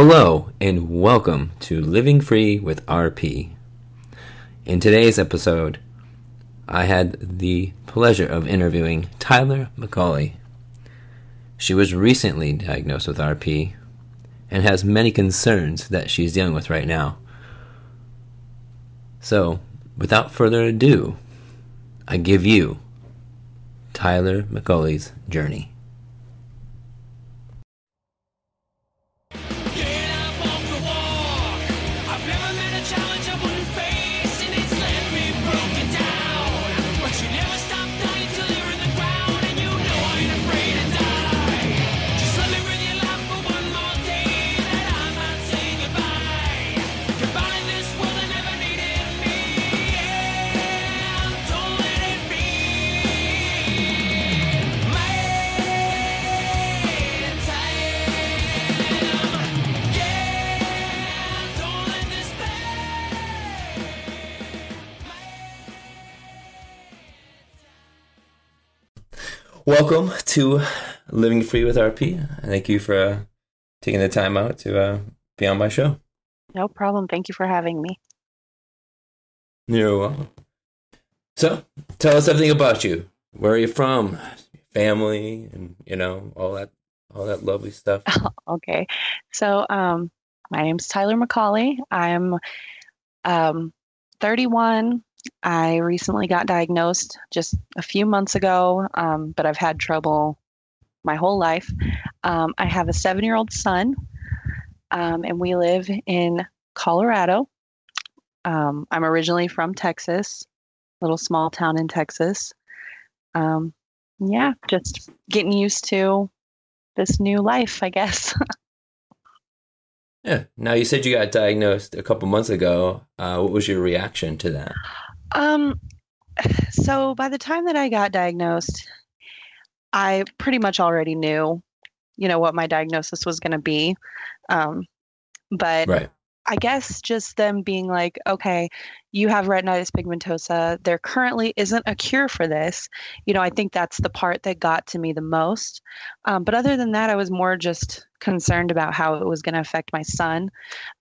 Hello, and welcome to Living Free with RP. In today's episode, I had the pleasure of interviewing Tyler McCauley. She was recently diagnosed with RP and has many concerns that she's dealing with right now. So, without further ado, I give you Tyler McCauley's journey. Welcome to Living Free with RP. Thank you for uh, taking the time out to uh, be on my show. No problem. Thank you for having me. You're welcome. So, tell us everything about you. Where are you from? Family, and you know all that, all that lovely stuff. Okay. So, um, my name's Tyler McCauley. I'm um, 31. I recently got diagnosed just a few months ago, um, but I've had trouble my whole life. Um, I have a seven year old son, um, and we live in Colorado. Um, I'm originally from Texas, little small town in Texas. Um, yeah, just getting used to this new life, I guess. Yeah. Now you said you got diagnosed a couple months ago. Uh, what was your reaction to that? Um, so by the time that I got diagnosed, I pretty much already knew, you know, what my diagnosis was going to be. Um, but Right. I guess just them being like, okay, you have retinitis pigmentosa. There currently isn't a cure for this. You know, I think that's the part that got to me the most. Um, but other than that, I was more just concerned about how it was going to affect my son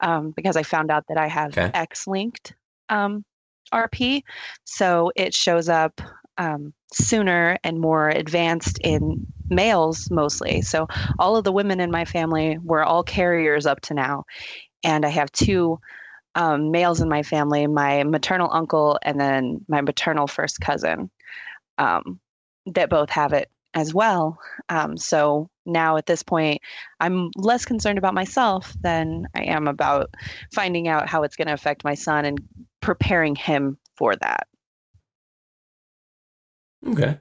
um, because I found out that I have Okay. X linked um, RP. So it shows up um, sooner and more advanced in males mostly. So all of the women in my family were all carriers up to now and I have two um, males in my family my maternal uncle and then my maternal first cousin um, that both have it as well. Um, so now at this point, I'm less concerned about myself than I am about finding out how it's going to affect my son and preparing him for that. Okay.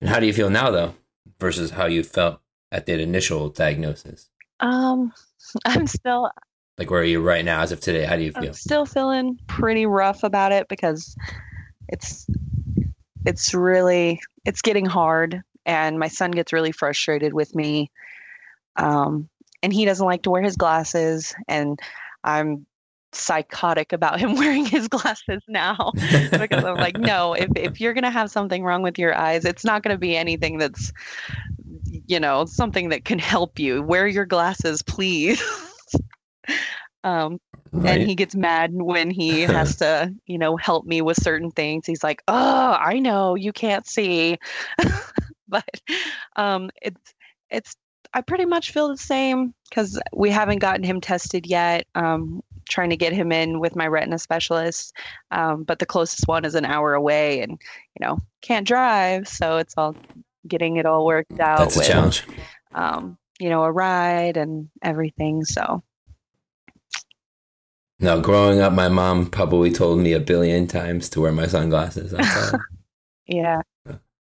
And how do you feel now, though, versus how you felt at that initial diagnosis? Um, I'm still Like, where are you right now, as of today? How do you feel? I'm still feeling pretty rough about it because it's it's really it's getting hard and my son gets really frustrated with me um, and he doesn't like to wear his glasses and i'm psychotic about him wearing his glasses now because i'm like no if, if you're going to have something wrong with your eyes it's not going to be anything that's you know something that can help you. Wear your glasses please. Um, Right. and he gets mad when he has to you know help me with certain things. He's like oh i know you can't see but um it's it's i pretty much feel the same because we haven't gotten him tested yet um trying to get him in with my retina specialist um, but the closest one is an hour away and you know can't drive so it's all getting it all worked out That's a with challenge. um you know a ride and everything so Now, growing up, my mom probably told me a billion times to wear my sunglasses. Yeah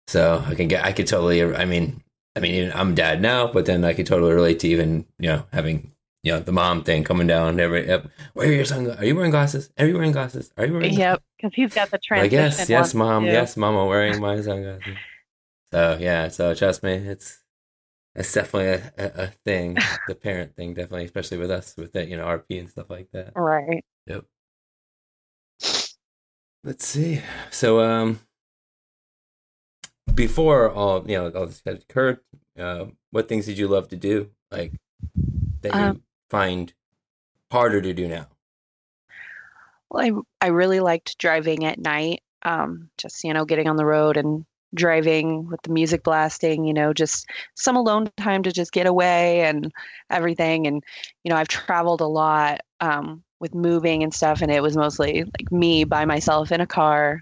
so I can get, I could totally. I mean, I mean, I'm dad now, but then I could totally relate to even you know having you know the mom thing coming down. Every, yep, wear your sunglasses. Are you wearing glasses? Are you wearing glasses? Are you wearing? Yep, because he's got the Like, transition. yes, yes, mom, yes, mom, I'm wearing my sunglasses. So yeah, so trust me, it's it's definitely a, a, a thing, the parent thing, definitely, especially with us with it, you know, RP and stuff like that. Right. Yep. Let's see. So, um, before all, you know, all this had occurred, uh, what things did you love to do? Like that you Um, find harder to do now? Well, I I really liked driving at night. Um, just you know, getting on the road and driving with the music blasting. You know, just some alone time to just get away and everything. And you know, I've traveled a lot um, with moving and stuff, and it was mostly like me by myself in a car.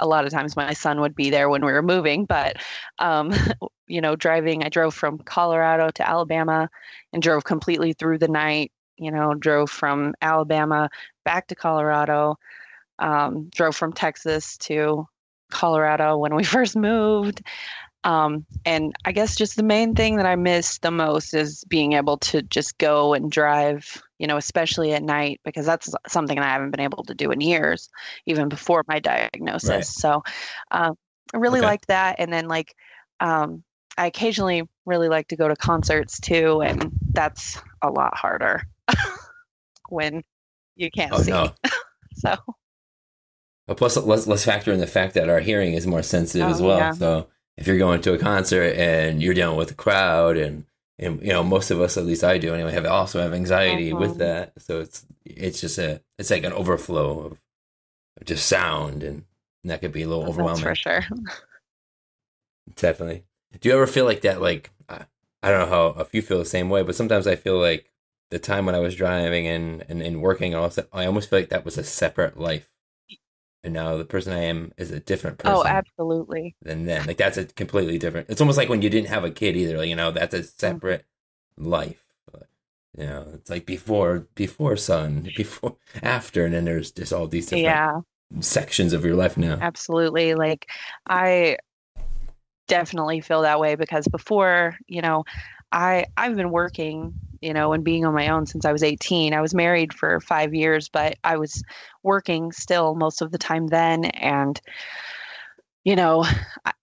A lot of times, my son would be there when we were moving, but um, you know, driving. I drove from Colorado to Alabama and drove completely through the night. You know, drove from Alabama back to Colorado. Um, drove from Texas to Colorado when we first moved. Um, and I guess just the main thing that I miss the most is being able to just go and drive, you know, especially at night, because that's something I haven't been able to do in years, even before my diagnosis. Right. So um, I really Okay. liked that. And then, like, um, I occasionally really like to go to concerts too, and that's a lot harder when you can't Oh see. no. So But plus, let's let's factor in the fact that our hearing is more sensitive as Oh, well. yeah. So if you're going to a concert and you're dealing with a crowd, and and you know most of us, at least I do anyway, have also have anxiety with Mhm. that. So it's it's just a it's like an overflow of just sound, and that could be a little overwhelming. for sure. Definitely. Do you ever feel like that? Like I, I don't know how if you feel the same way, but sometimes I feel like the time when I was driving and and, and working that, I almost feel like that was a separate life. And now the person I am is a different oh, person Oh, absolutely. than then. Like that's a completely different. It's almost like when you didn't have a kid either. Like, you know, that's a separate life. You know, it's like before, before son, before, after, and then there's just all these different Yeah, sections of your life now. absolutely. Like I definitely feel that way because before, you know, I I've been working, you know, and being on my own since I was 18. I was married for 5 years, but I was working still most of the time then. And you know,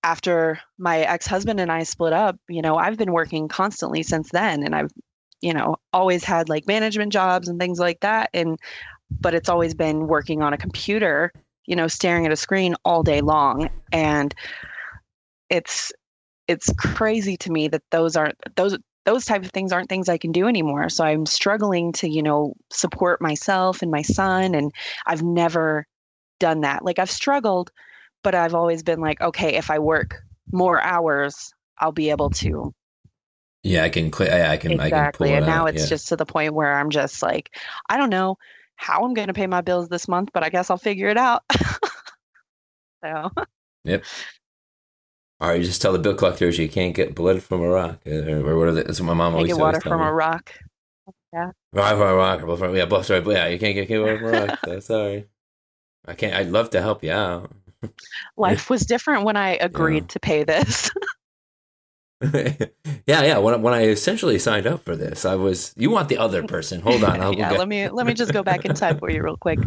after my ex-husband and I split up, you know, I've been working constantly since then. And I've you know, always had like management jobs and things like that. And but it's always been working on a computer, you know, staring at a screen all day long. And it's it's crazy to me that those aren't those those type of things aren't things I can do anymore. So I'm struggling to, you know, support myself and my son and I've never done that. Like I've struggled, but I've always been like, okay, if I work more hours, I'll be able to Yeah, I can, cl- I, I can, I can exactly. pull it And now out, it's yeah. just to the point where I'm just like, I don't know how I'm going to pay my bills this month, but I guess I'll figure it out. so Or you just tell the bill collectors you can't get blood from a rock, uh, or what they, that's what my mom always get water from me. a rock. Blood from a rock, or blood from, yeah, blood, sorry, yeah, you can't get water from a rock. So sorry, I can't. I'd love to help you out. Life was different when I agreed to pay this. yeah, yeah. When when I essentially signed up for this, I was. You want the other person? Hold on, I'll yeah, get- let me let me just go back in time for you real quick.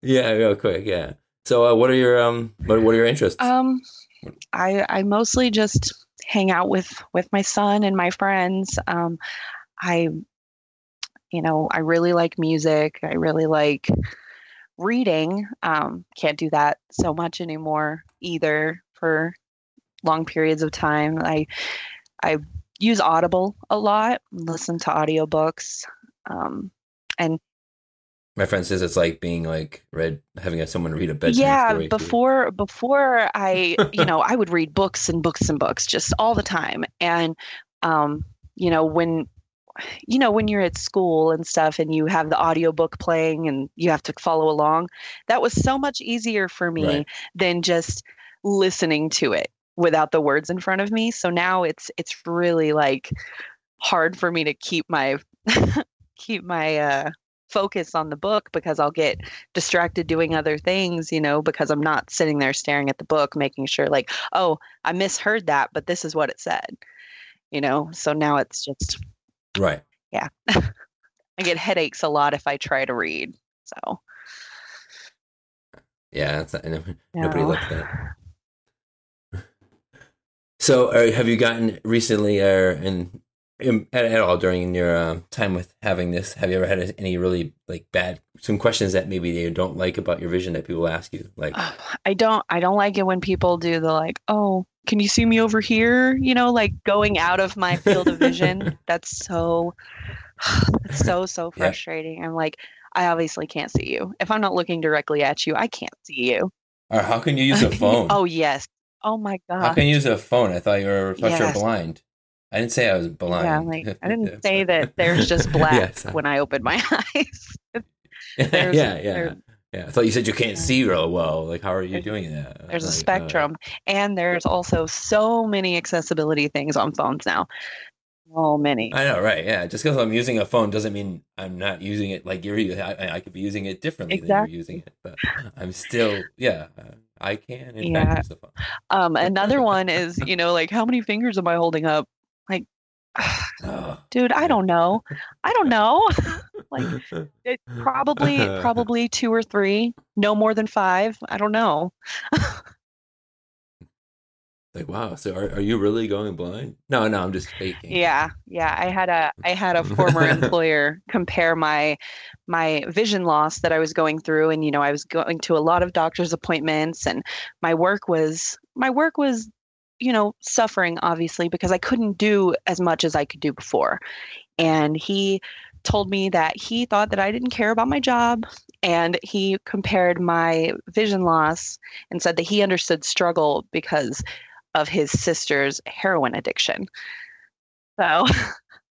yeah, real quick. Yeah. So, uh, what are your um, what, what are your interests? Um, I I mostly just hang out with with my son and my friends. Um, I, you know, I really like music. I really like reading. Um, can't do that so much anymore either for long periods of time. I I use Audible a lot. Listen to audiobooks. Um, and My friend says it's like being like read, having someone read a bedtime yeah story. before before i you know i would read books and books and books just all the time and um you know when you know when you're at school and stuff and you have the audiobook playing and you have to follow along that was so much easier for me Right. than just listening to it without the words in front of me so now it's it's really like hard for me to keep my keep my uh focus on the book because I'll get distracted doing other things, you know, because I'm not sitting there staring at the book, making sure, like, oh, I misheard that, but this is what it said, you know. So now it's just, Right. Yeah. I get headaches a lot if I try to read. So, Yeah. That's nobody no. likes that. So, uh, have you gotten recently, or in, in at, at all during your uh, time with having this? Have you ever had any really like bad some questions that maybe you don't like about your vision that people ask you? Like, I don't, I don't like it when people do the like, oh, can you see me over here? You know, like going out of my field of vision. That's so, that's so, so Yeah. frustrating. I'm like, I obviously can't see you. If I'm not looking directly at you, I can't see you. Or how can you use a phone? oh, yes. Oh my God. How can you use a phone? I thought you were thought you were Yes. blind. I didn't say I was blind. Yeah, like I didn't say that there's just black Yes. when I open my eyes. yeah, There's yeah, a- yeah. I thought you said you can't Yeah. see real well. Like, how are you There's- doing that? There's a Like, uh, spectrum, and there's also so many accessibility things on phones now. So many. I know, right? Yeah. Just because I'm using a phone doesn't mean I'm not using it like you're. I, I could be using it differently than Exactly. you're using it, but I'm still, yeah. uh, I can in Yeah. fact use the phone. Um, another one is, you know, like how many fingers am I holding up? Like, Oh. dude, I don't know. I don't know. like, it, probably, probably two or three. No more than five. I don't know. like wow. So are, are you really going blind? No, no. I'm just faking. Yeah, yeah. I had a I had a former employer compare my my vision loss that I was going through, and you know, I was going to a lot of doctor's appointments, and my work was my work was, you know, suffering obviously because I couldn't do as much as I could do before, and he told me that he thought that I didn't care about my job and he compared my vision loss and said that he understood struggle because of his sister's heroin addiction. So,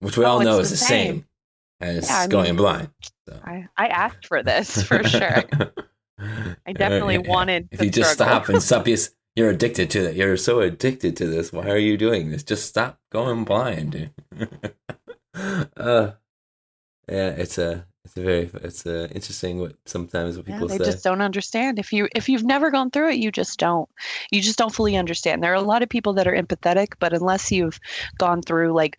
Which we Oh, all know is the same. same, as Yeah, I going mean, blind. So. I, I asked for this for sure. I definitely Yeah. wanted If you just struggle. stop and stop, you're addicted to it. You're so addicted to this. Why are you doing this? Just stop going blind. uh, yeah, it's a it's a very it's a interesting what sometimes what Yeah, people they say. just don't understand. If you if you've never gone through it, you just don't. You just don't fully understand. There are a lot of people that are empathetic, but unless you've gone through like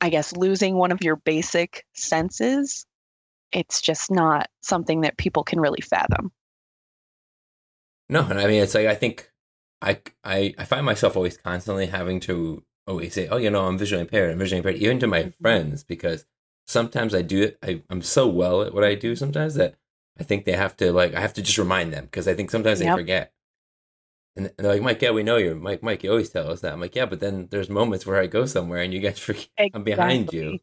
I guess losing one of your basic senses, it's just not something that people can really fathom. No, and I mean it's like I think I I I find myself always constantly having to always say, oh, you know, I'm visually impaired. I'm visually impaired, even to my Mhm. friends, because sometimes I do it. I, I'm so well at what I do sometimes that I think they have to like I have to just remind them because I think sometimes they forget. And they're like, Mike, yeah, we know you. Mike, Mike, you always tell us that. I'm like, yeah, but then there's moments where I go somewhere and you guys forget I'm behind you.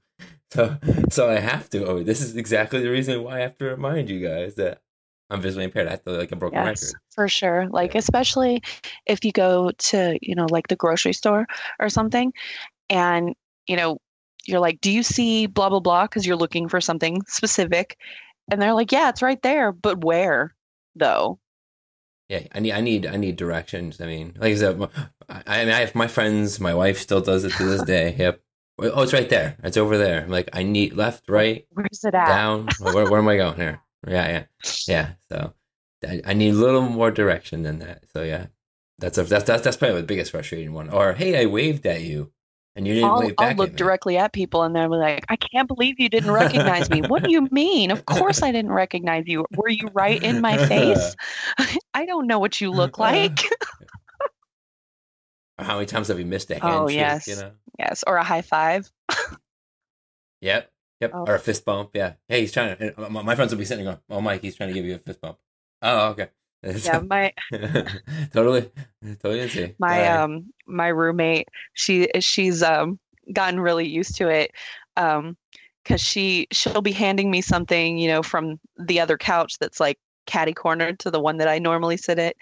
So so I have to. Oh, this is exactly the reason why I have to remind you guys that I'm visually impaired. I have to like a broken Yes, record. for sure. Like Yeah. especially if you go to, you know, like the grocery store or something and, you know, you're like, "Do you see blah blah blah?" because you're looking for something specific. And they're like, "Yeah, it's right there, but where though?" Yeah, I need, I need, I need directions. I mean, like I said, I, I mean, I have my friends. My wife still does it to this day. Yep. Oh, it's right there. It's over there. I'm like, I need left, right, Where's it at? down. Where, where am I going here? Yeah, yeah, yeah. So, I, I need a little more direction than that. So yeah, that's a, that's that's that's probably the biggest frustrating one. Or hey, I waved at you, and you didn't I'll, wave back I'll look at directly at people and they're like, I can't believe you didn't recognize me. What do you mean? Of course I didn't recognize you. Were you right in my face? I don't know what you look uh, like. How many times have you missed a oh, handshake? Oh, yes. You know. yes, or a high five. Yep. Yep. Oh. Or a fist bump. Yeah. Hey, he's trying to. My my friends will be sitting there going, "Oh, Mike, he's trying to give you a fist bump." Oh, okay. Yeah, my totally, totally my Alright. um my roommate she she's um gotten really used to it um because she she'll be handing me something you know from the other couch that's like catty cornered to the one that i normally sit at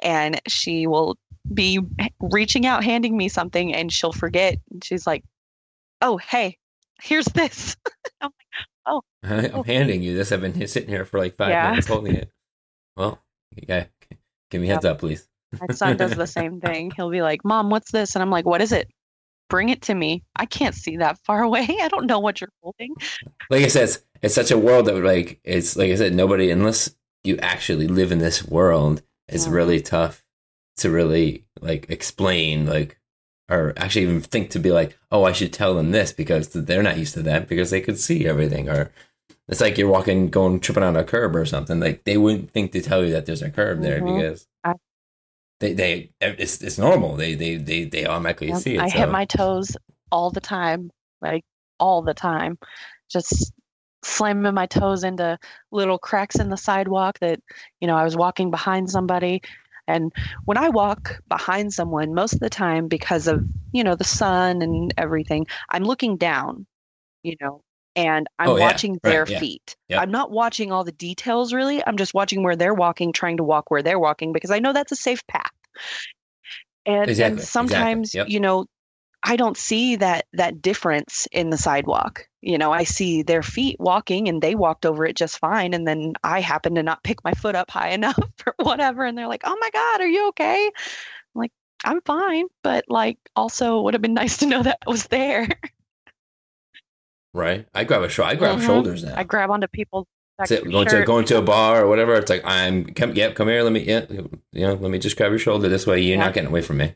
and she will be reaching out handing me something and she'll forget and she's like oh hey here's this I'm like, oh. I'm handing you this. I've been sitting here for like five Yeah. minutes holding it. Well, yeah, give me a heads up, please. my son does the same thing he'll be like mom what's this and i'm like what is it bring it to me i can't see that far away i don't know what you're holding Like I said, it's, it's such a world that like it's like I said, nobody unless you actually live in this world, it's Mhm. really tough to really like explain like or actually even think to be like, oh, I should tell them this because they're not used to that because they could see everything. Or it's like you're walking, going tripping on a curb or something. Like they wouldn't think to tell you that there's a curb there Mhm. because they they it's it's normal. They they they they automatically Yep, see it. I so. hit my toes all the time, like all the time. Just slamming my toes into little cracks in the sidewalk that, you know, I was walking behind somebody And when I walk behind someone, most of the time, because of, you know, the sun and everything, I'm looking down, you know, and I'm Oh, yeah. watching their Right, yeah. feet. Yep. I'm not watching all the details really. I'm just watching where they're walking, trying to walk where they're walking because I know that's a safe path. And, Exactly, and exactly, sometimes, yep. you know, I don't see that that difference in the sidewalk. You know, I see their feet walking and they walked over it just fine. And then I happen to not pick my foot up high enough or whatever. And they're like, oh my God, are you okay? I'm like, I'm fine. But like, also would have been nice to know that was there. Right? I grab a shoulder. I grab Mhm. shoulders now. I grab onto Sit, of going to going to a bar or whatever. It's like I'm come yep, come here. Let me yeah, you know, let me just grab your shoulder this way. You're Yeah. not getting away from me.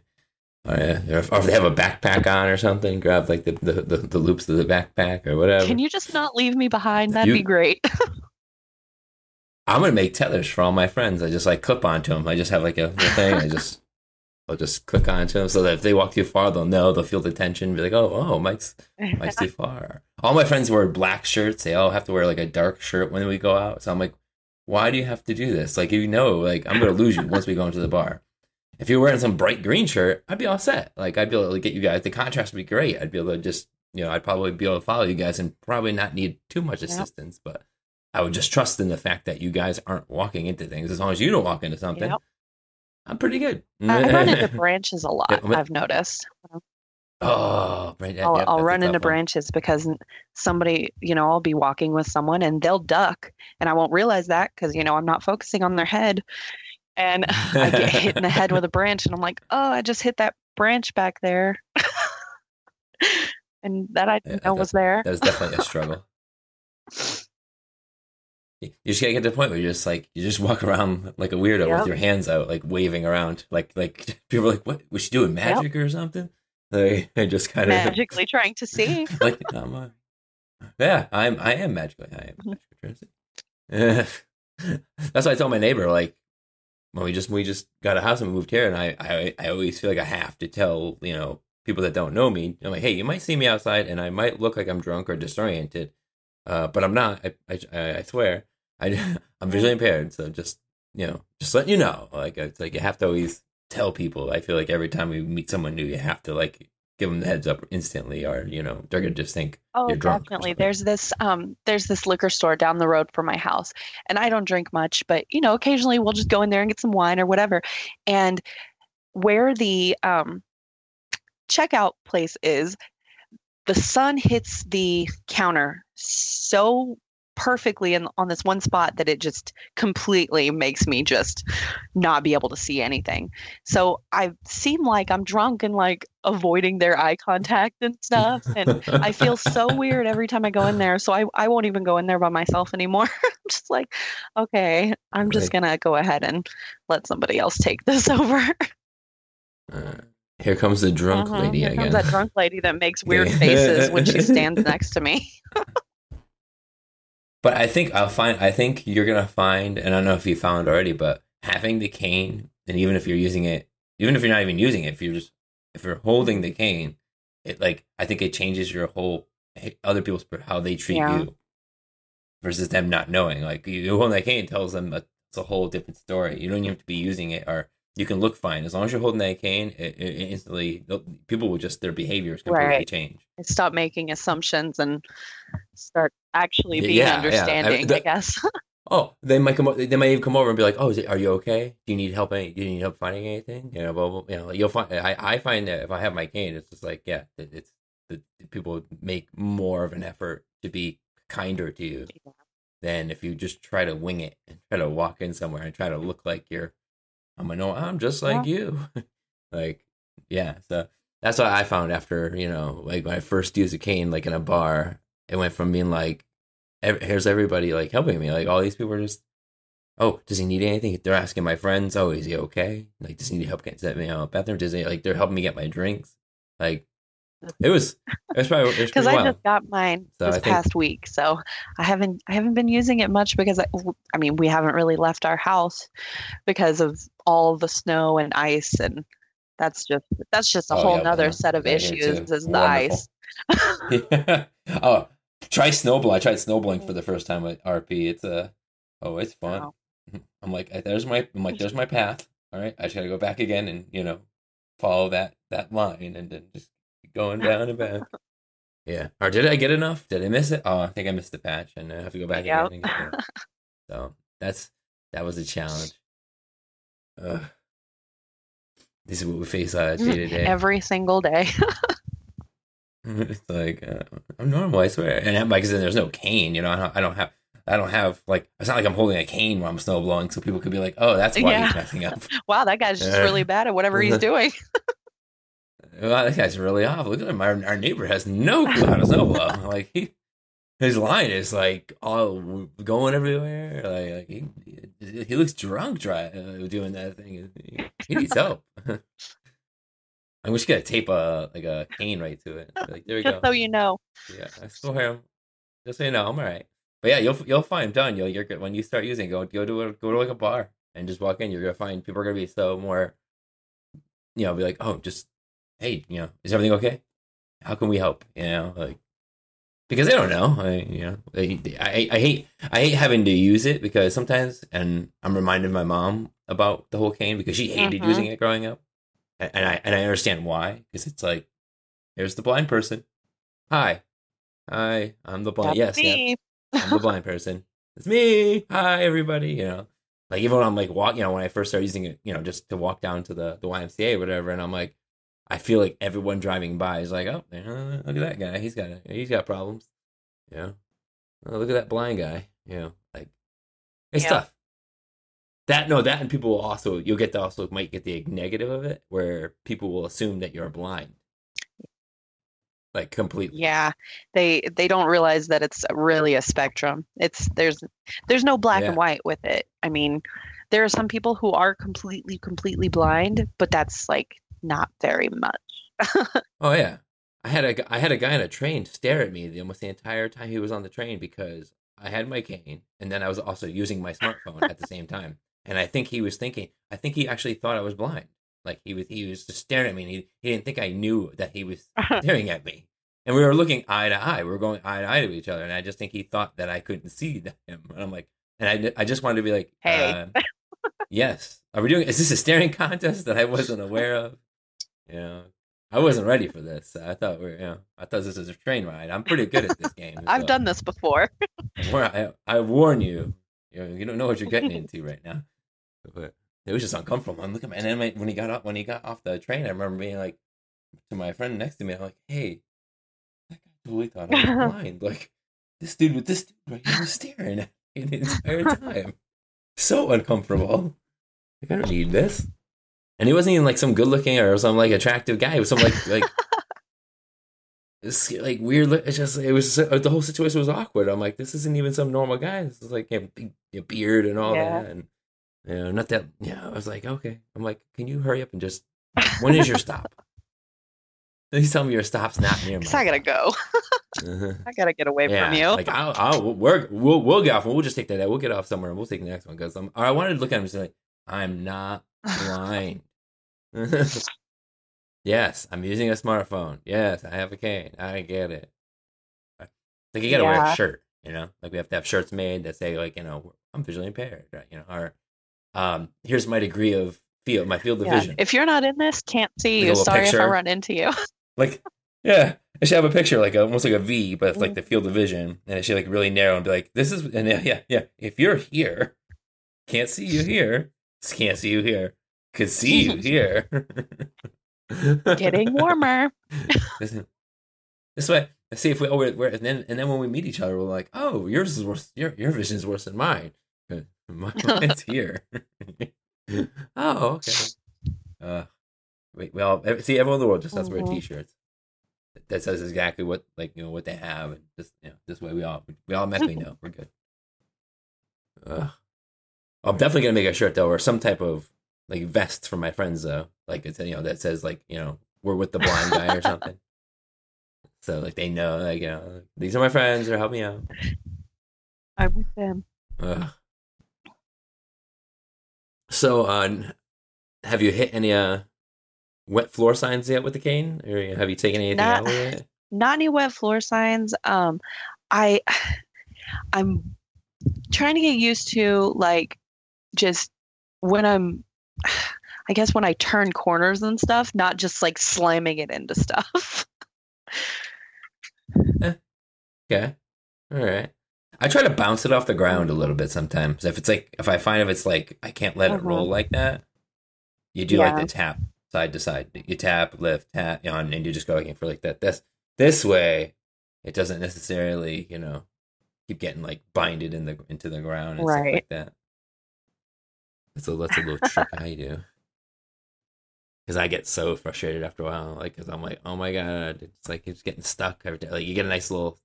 Oh, yeah. Or if, or if they have a backpack on or something, grab like the, the, the, the loops of the backpack or whatever. Can you just not leave me behind? That'd You- be great. I'm gonna make tethers for all my friends. I just like clip onto them. I just have like a little thing. I just I'll just click onto them so that if they walk too far, they'll know. They'll feel the tension. Be like, oh, oh, Mike's Mike's too far. All my friends wear black shirts. They all have to wear like a dark shirt when we go out. So I'm like, why do you have to do this? Like, you know, like I'm gonna lose you once we go into the bar. If you're wearing some bright green shirt, I'd be all set. Like I'd be able to get you guys. The contrast would be great. I'd be able to just, you know, I'd probably be able to follow you guys and probably not need too much assistance. But I would just trust in the fact that you guys aren't walking into things. As long as you don't walk into something, Yep. I'm pretty good. I I run into branches a lot, I've noticed. oh, right. I'll, yep, I'll run into one. branches because somebody, you know, I'll be walking with someone and they'll duck and I won't realize that because, you know, I'm not focusing on their head. And I get hit in the head with a branch and I'm like, oh, I just hit that branch back there. and that I didn't Yeah, know was there. That was definitely a struggle. You just gotta get to the point where you're just like you just walk around like a weirdo Yep. with your hands out, like waving around, like like people are like, "What? Was she doing magic or something?" Like I just kind of Magically trying to see. like, I'm, uh, yeah, I'm I am magically I am Mm-hmm. magically trying to see. That's why I told my neighbor like when we just we just got a house and we moved here, and I I I always feel like I have to tell you know people that don't know me. I'm like, hey, you might see me outside, and I might look like I'm drunk or disoriented, uh, but I'm not. I I, I swear, I I'm visually impaired, so just you know, just letting you know. Like it's like you have to always tell people. I feel like every time we meet someone new, you have to like give them the heads up instantly, or you know, they're gonna just think Oh, you're drunk definitely. There's this um there's this liquor store down the road from my house. And I don't drink much, but you know, occasionally we'll just go in there and get some wine or whatever. And where the um checkout place is, the sun hits the counter so perfectly in, on this one spot that it just completely makes me just not be able to see anything. So I seem like I'm drunk and like avoiding their eye contact and stuff. And I feel so weird every time I go in there. So I, I won't even go in there by myself anymore. I'm just like, okay, I'm just Right. going to go ahead and let somebody else take this over. Uh, here comes the drunk Mhm. lady Here again. comes that drunk lady that makes weird faces when she stands next to me. But I think I'll find. I think you're gonna find, and I don't know if you found already, but having the cane, and even if you're using it, even if you're not even using it, if you're just if you're holding the cane, it like I think it changes your whole eh, other people's how they treat Yeah. you versus them not knowing. Like you holding that cane tells them that it's a whole different story. You don't even have to be using it, or you can look fine as long as you're holding that cane. It, it instantly, people will just their behaviors completely Right. change. Stop making assumptions and start actually being yeah, yeah. I- understanding, I, guess. Oh, they might come. They might even come over and be like, "Oh, is it, are you okay? Do you need help? Any? Do you need help finding anything? You know, blah, blah, you know, you'll find. I, I find that if I have my cane, it's just like, yeah, it, it's the people make more of an effort to be kinder to you Yeah. than if you just try to wing it and try to walk in somewhere and try to look like you're. I'm like, no, I'm just like you, like yeah. So that's what I found after you know, like when I first used a cane, like in a bar, it went from being like ev- here's everybody like helping me. Like all these people are just, oh, does he need anything? They're asking my friends, oh, is he okay? Like, does he need help getting the you know, bathroom? Does he like they're helping me get my drinks? Like, it was it was probably because I just got mine So this think- past week, so I haven't I haven't been using it much because I, I mean we haven't really left our house because of all the snow and ice and that's just that's just a Oh, whole yeah, nother yeah. set of Yeah, issues is the ice. yeah. Oh, try snowball. I tried snowballing for the first time at RP. It's uh, oh, it's fun. Wow. I'm like, there's my, I'm like, there's my path. all right, I just gotta go back again and you know follow that that line and then just going down and back. Yeah. Or did I get enough? Did I miss it? Oh, I think I missed the patch, and I have to go back Yep. again. So that's that was a challenge. Ugh. This is what we face uh, day to day. Every single day. it's like uh, I'm normal, I swear. And like I said, there's no cane. You know, I don't, I don't have. I don't have like it's not like I'm holding a cane while I'm snow blowing, so people could be like, "Oh, that's why Yeah. he's messing up." wow, that guy's just really bad at whatever he's doing. Well, that guy's really off. Look at him. Our, our neighbor has no clue how to snowblow. like he, his line is like all going everywhere. Like, like he, he looks drunk dry, uh, doing that thing. He, he needs help. I wish you could tape a like a cane right to it. Like there we just go. so you know. Yeah, I still him. Just so you know, I'm all right. But yeah, you'll you'll find done. You'll you're good when you start using. it, Go go to a, go to like a bar and just walk in. You're gonna find people are gonna be so more. You know, be like, oh, just hey, you know, is everything okay? How can we help? You know, like because they don't know. I, you know, they- I I hate I hate having to use it because sometimes, and I'm reminded my mom about the whole cane because she hated Mhm. using it growing up, and, and I and I understand why because it's like, here's the blind person. Hi, hi, I'm the blind. That's yes, yep. I'm the blind person. It's me. Hi, everybody. You know, like even when I'm like walk, you know, when I first started using it, you know, just to walk down to the the YMCA or whatever, and I'm like, I feel like everyone driving by is like, oh, look at that guy. He's got he's got problems. Yeah. oh, look at that blind guy. You know, like it's Yeah. tough. That no, that and people will also you'll get to also might get the negative of it where people will assume that you're blind, like completely. Yeah, they they don't realize that it's really a spectrum. It's there's there's no black Yeah. and white with it. I mean, there are some people who are completely completely blind, but that's like not very much. Oh yeah, I had a I had a guy on a train stare at me the almost the entire time he was on the train because I had my cane and then I was also using my smartphone at the same time. And I think he was thinking, I think he actually thought I was blind. Like he was he was just staring at me and he, he didn't think I knew that he was staring at me. And we were looking eye to eye. We were going eye to eye to each other. And I just think he thought that I couldn't see him. And I'm like, and I, I just wanted to be like, Hey. uh, yes. Are we doing, is this a staring contest that I wasn't aware of? You know, I wasn't ready for this. I thought we are you know, I thought this was a train ride. I'm pretty good at this game. I've done this before. I, I, warn you, you, know, you don't know what you're getting into right now. But it was just uncomfortable. I'm looking, and then my, when he got off, when he got off the train, I remember being like to my friend next to me, I'm like, "Hey, that guy totally thought I was blind. Like this dude with this dude right here was staring at me the entire time. So uncomfortable. Like I don't need this." And he wasn't even like some good looking or some like attractive guy. He was some like like. It's like weird. It's just it was the whole situation was awkward. I'm like, this isn't even some normal guy. This is like a big a beard and all Yeah. that, and you know, not that. Yeah, I was like, okay. I'm like, can you hurry up and just when is your stop? Please tell me your stop's not near. 'Cause I gotta go. Uh-huh. I gotta get away Yeah, from you. like I'll, I'll we're, we'll we'll get off. We'll just take that. We'll get off somewhere. and We'll take the next one because I'm. I wanted to look at him and say, like, I'm not blind. yes, I'm using a smartphone. Yes, I have a cane. I get it. Like you gotta wear a shirt, you know. Like we have to have shirts made that say like you know I'm visually impaired, right? you know, or um here's my degree of field, my field of Yeah. vision. If you're not in this, can't see Like you. Sorry if I run into you. Like yeah, I should have a picture like a, almost like a V, but it's Mm. like the field of vision, and it should like really narrow and be like this is and yeah yeah yeah. If you're here, can't see you here, can't see you here, could see you here. Getting warmer. this, this way, let's see if we oh we're, we're and then and then when we meet each other, we're like, oh, yours is worse. Your your vision is worse than mine. Uh, Mine's here. oh, okay. Uh, wait, well, see, everyone in the world just has to wear Mhm. T-shirts that says exactly what like you know what they have, and just you know this way we all we all automatically know we're good. Ugh. I'm definitely gonna make a shirt though, or some type of like vest for my friends though, like it's you know that says like you know we're with the blind guy or something. So like they know like you know these are my friends, they're helping me out. I'm with them. Ugh. So, uh, have you hit any uh wet floor signs yet with the cane, or have you taken anything Not- out with it? Not any wet floor signs. Um, I, I'm trying to get used to like just when I'm I guess when I turn corners and stuff, not just like slamming it into stuff. Okay. All right. I try to bounce it off the ground a little bit sometimes. If it's like, if I find if it's like, I can't let it roll Mhm. like that, you do like the tap side to side. You tap, lift, tap, know, and you just go looking for like that. This, this way, it doesn't necessarily, you know, keep getting like binded in the into the ground and stuff like Right. That. So that's a little trick I do. Because I get so frustrated after a while, like, because I'm like, oh my god, it's like it's getting stuck every day. Like, you get a nice little,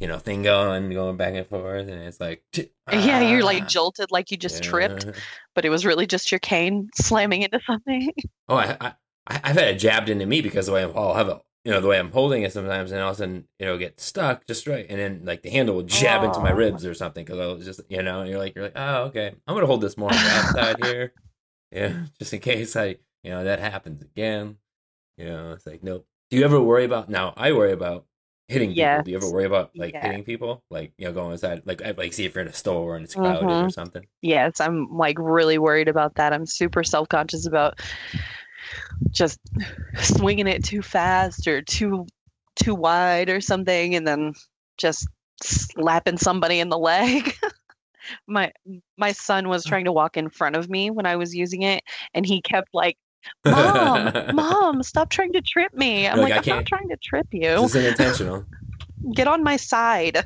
you know, thing going, going back and forth, and it's like, yeah, you're ah, like jolted like you just tripped, but it was really just your cane slamming into something. Oh, I, I, I've had it jabbed into me because the way I'll have it, you know, the way I'm holding it sometimes, and all of a sudden it'll get stuck just right, and then like the handle will jab into my Oh. ribs or something because I was just, you know, and you're like, you're like, oh, okay, I'm gonna hold this more on that side here, yeah, just in case I, you know, that happens again. You know, it's like, nope. Do you ever worry about? Now, I worry about hitting people. Do you ever worry about like Yeah. hitting people? Like, you know, going inside, like, I- like see if you're in a store and it's crowded or Mhm. something. yes, I'm like really worried about that. I'm super self conscious about just swinging it too fast or too too wide or something, and then just slapping somebody in the leg. my my son was uh. trying to walk in front of me when I was using it, and he kept like, "Mom, mom, stop trying to trip me." I'm like, like, "I I'm can't- trying to trip you. This isn't intentional. Get on my side.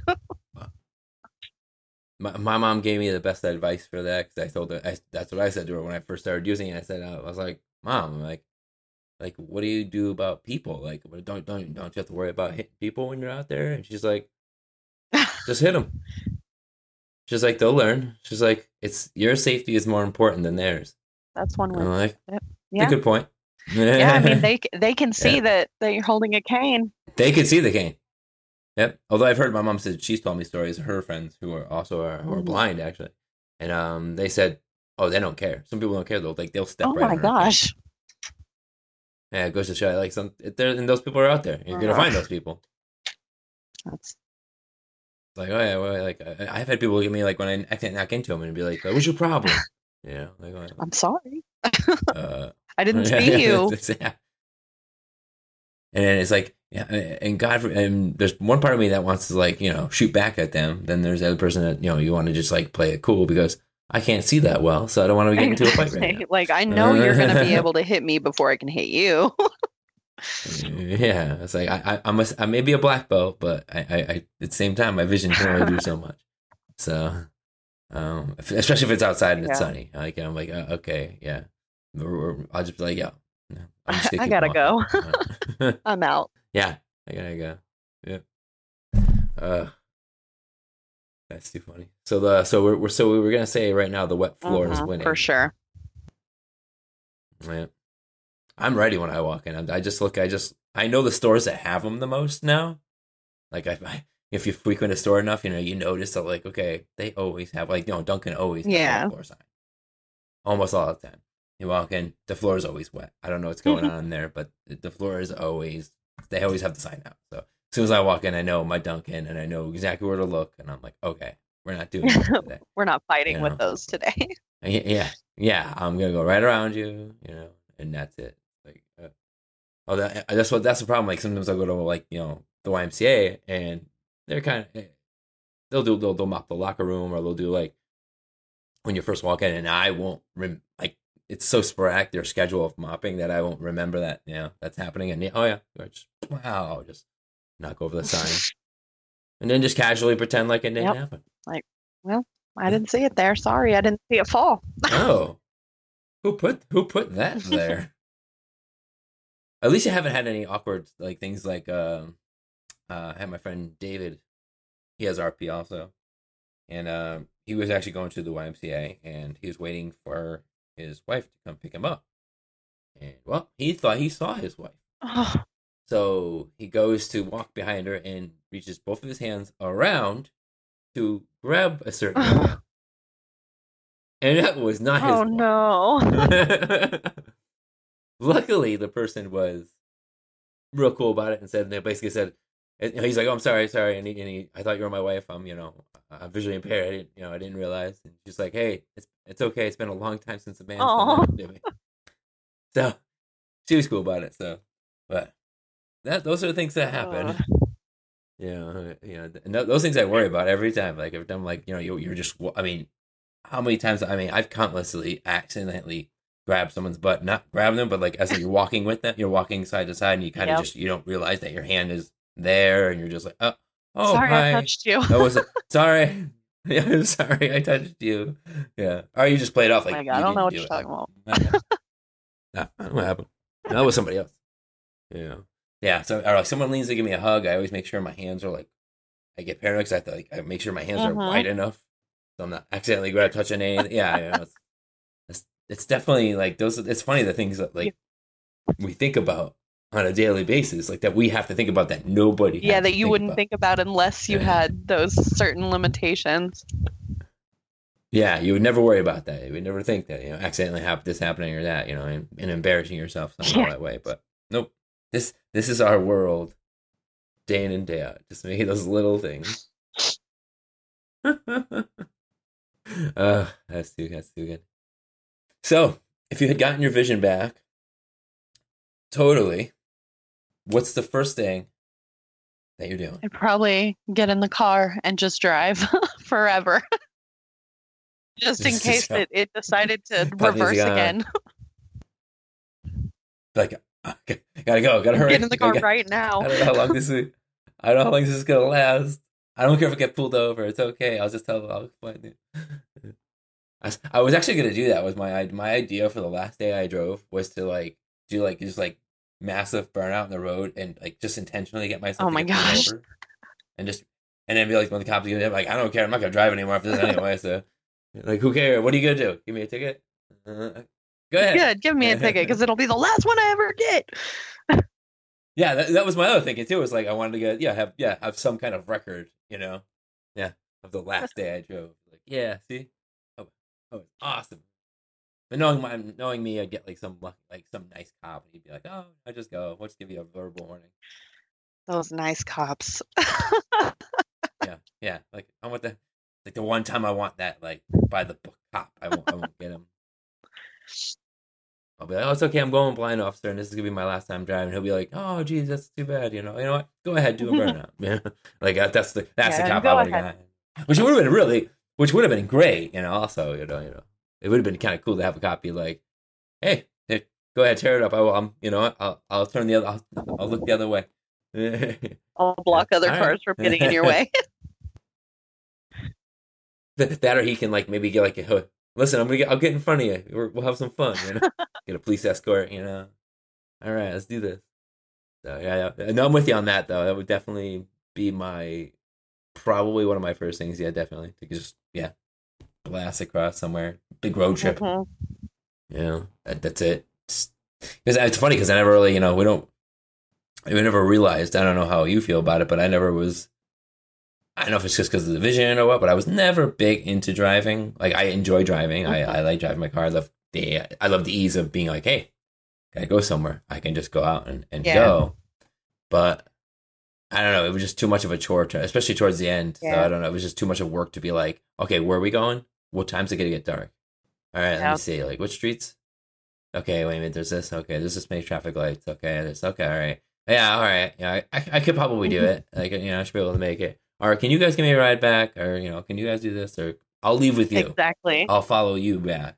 My, my mom gave me the best advice for that because I told her I, that's what I said to her when I first started using it. I said uh, I was like, "Mom, I'm like, like, what do you do about people? Like, don't don't don't you have to worry about hitting people when you're out there?" And she's like, "Just hit them." She's like, "They'll learn." She's like, "It's your safety is more important than theirs." That's one way. like, "It's Yeah. a good point." Yeah, I mean they they can see Yeah. that that you're holding a cane. They can see the cane. Yep. Although I've heard my mom said she's told me stories of her friends who are also are, who are Mhm. blind actually, and um they said, oh they don't care. Some people don't care though. Like they'll step Oh right. my on her cane. gosh. Yeah, it goes to show like some there and those people are out there. You're gonna Uh-huh. find those people. That's like oh yeah, well, like I, I've had people look at me like when I accidentally knock into them and be like, "What's your problem?" You know, like uh, I'm sorry. uh, I didn't Yeah, see yeah, you. yeah. And then it's like, yeah, and God, and there's one part of me that wants to like, you know, shoot back at them. Then there's the other person that you know you want to just like play it cool because I can't see that well, so I don't want to get into a fight right now. like I know you're gonna be able to hit me before I can hit you. Yeah, it's like I, I, I'm a, I may be a black belt, but I, I, I, at the same time, my vision can only do so much. So, um, especially if it's outside and it's Yeah. sunny, like I'm like, uh, okay, yeah, I'll just be like, yeah, I'm just I gotta go. I'm out. yeah, I gotta go. Yep. Uh, that's too funny. So the so we're, we're so we were gonna say right now the wet floor is Mhm, winning for sure. Yeah. I'm ready when I walk in. I, I just look. I just I know the stores that have them the most now. Like I, I if you frequent a store enough, you know you notice that like okay they always have like you know Dunkin' always has Yeah. floor sign. Almost all the time. You walk in, the floor is always wet. I don't know what's going on there, but the floor is always they always have the sign out. So as soon as I walk in, I know my Dunkin' and I know exactly where to look, and I'm like, okay, we're not doing today. We're not fighting Yeah. with those today. Uh, yeah yeah i'm gonna go right around you you know and that's it like uh, oh that, uh, that's what that's the problem like sometimes i'll go to like you know the ymca and they're kind of eh, they'll do they'll, they'll mop the locker room or they'll do like when you first walk in and i won't rem- like it's so sporadic their schedule of mopping that i won't remember that you know that's happening and oh yeah just wow just knock over the sign and then just casually pretend like it didn't Yep. happen Like, well, I didn't see it there. Sorry, I didn't see it fall. Oh, who put who put that there? At least I haven't had any awkward like things like um, uh, I had my friend David. He has RP also, and um, he was actually going to the YMCA, and he was waiting for his wife to come pick him up. And well, he thought he saw his wife, Oh, so he goes to walk behind her and reaches both of his hands around to grab a certain oh. area. And that was not his oh no. Luckily, the person was real cool about it and said, they basically said, he's like, "Oh, I'm sorry, sorry," and, he, and he, I thought you were my wife. I'm, you know, I'm visually impaired. I didn't, you know, I didn't realize. And she's like, "Hey, it's it's okay. It's been a long time since the man's done Aw. that so she was cool about it. So, but that those are the things that happen. Uh. You know, you and th- those things I worry about every time. Like every time, like you know, you, you're just. I mean, how many times? I mean, I've countlessly accidentally grabbed someone's butt, not grab them, but like as you're walking with them, you're walking side to side, and you kind of Yep. just you don't realize that your hand is there, and you're just like, oh, oh, Sorry, hi. I touched you. That was sorry. Yeah, I'm sorry, I touched you. Yeah, or you just played off like oh god, I don't know what didn't you're it. talking about. Nah, I what happened. That was somebody else. Yeah. Yeah. So, or like someone leans to give me a hug, I always make sure my hands are like, I get paranoid because I have to like, I make sure my hands are Mhm. wide enough so I'm not accidentally grab touching anything. Yeah. You know, it's, it's, it's definitely like those, it's funny the things that like we think about on a daily basis, like that we have to think about that nobody. Yeah, that you wouldn't about. think about unless you Yeah. had those certain limitations. Yeah, you would never worry about that. You would never think that you know accidentally have this happening or that, you know, and, and embarrassing yourself somehow Yeah. that way. But nope, this this is our world, day in and day out. Just making those little things. uh, that's too that's too good. So, if you had gotten your vision back, totally, what's the first thing that you're doing? I'd probably get in the car and just drive forever. just in Just- case it, it decided to reverse again. Like, okay, gotta go, gotta hurry. Get in the car Gotta- right now. I don't know how long this is. I don't know how long this is gonna last. I don't care if I get pulled over. It's okay. I'll just tell them I'll find it. I, was actually gonna do that. Was my my idea for the last day I drove was to like do like just like massive burnout in the road and like just intentionally get myself. Oh my gosh. And just and then be like when the cops get like I don't care. I'm not gonna drive anymore after this anyway. So like who cares? What are you gonna do? Give me a ticket? Uh, go ahead. Good, give me a ticket because it'll be the last one I ever get. Yeah, that, that was my other thinking too. It was like I wanted to get yeah have yeah have some kind of record, you know, yeah of the last day I drove. Like yeah, see, oh, oh awesome. But knowing my knowing me, I'd get like some like some nice cop, and he'd be like, oh, I just go, we'll just give you a verbal warning. Those nice cops. Yeah, yeah, like I want the like the one time I want that like by the book cop. I won't I won't get him. I'll be like, oh, it's okay. I'm going blind, officer, and this is gonna be my last time driving. He'll be like, oh, geez, that's too bad. You know, you know what? Go ahead, do a burnout. yeah, like uh, that's the that's Yeah, the cop I would have gotten. Which would have been really, which would have been great. You know, also, you know, you know, it would have been kind of cool to have a cop be like, hey, hey, go ahead, tear it up. I will. I'm, you know. I'll I'll turn the other. I'll, I'll look the other way. I'll block other All right. cars from getting in your way. That, that or he can like maybe get like a listen. I'm gonna get. I'll get in front of you. We're, we'll have some fun. You know, get a police escort. You know. All right, let's do this. So yeah, yeah. No, I'm with you on that though. That would definitely be my probably one of my first things. Yeah, definitely to just yeah blast across somewhere. Big road trip. Mhm. You know, that, that's it. Because it's funny because I never really, you know, we don't, we never realized. I don't know how you feel about it, but I never was. I don't know if it's just because of the vision or what, but I was never big into driving. Like I enjoy driving. I, I like driving my car. I love the I love the ease of being like, hey, gotta go somewhere. I can just go out and, and Yeah. go. But I don't know. It was just too much of a chore, to, especially towards the end. So I don't know. It was just too much of work to be like, okay, where are we going? What time's it gonna get dark? All right, let me see. Like which streets? Okay, wait a minute. There's this. Okay, there's this many traffic lights. Okay, there's Okay, all right. Yeah, all right. Yeah, I, I, I could probably do it. Like, you know, I should be able to make it. Or can you guys give me a ride back? Or you know, can you guys do this? Or I'll leave with you. Exactly. I'll follow you back.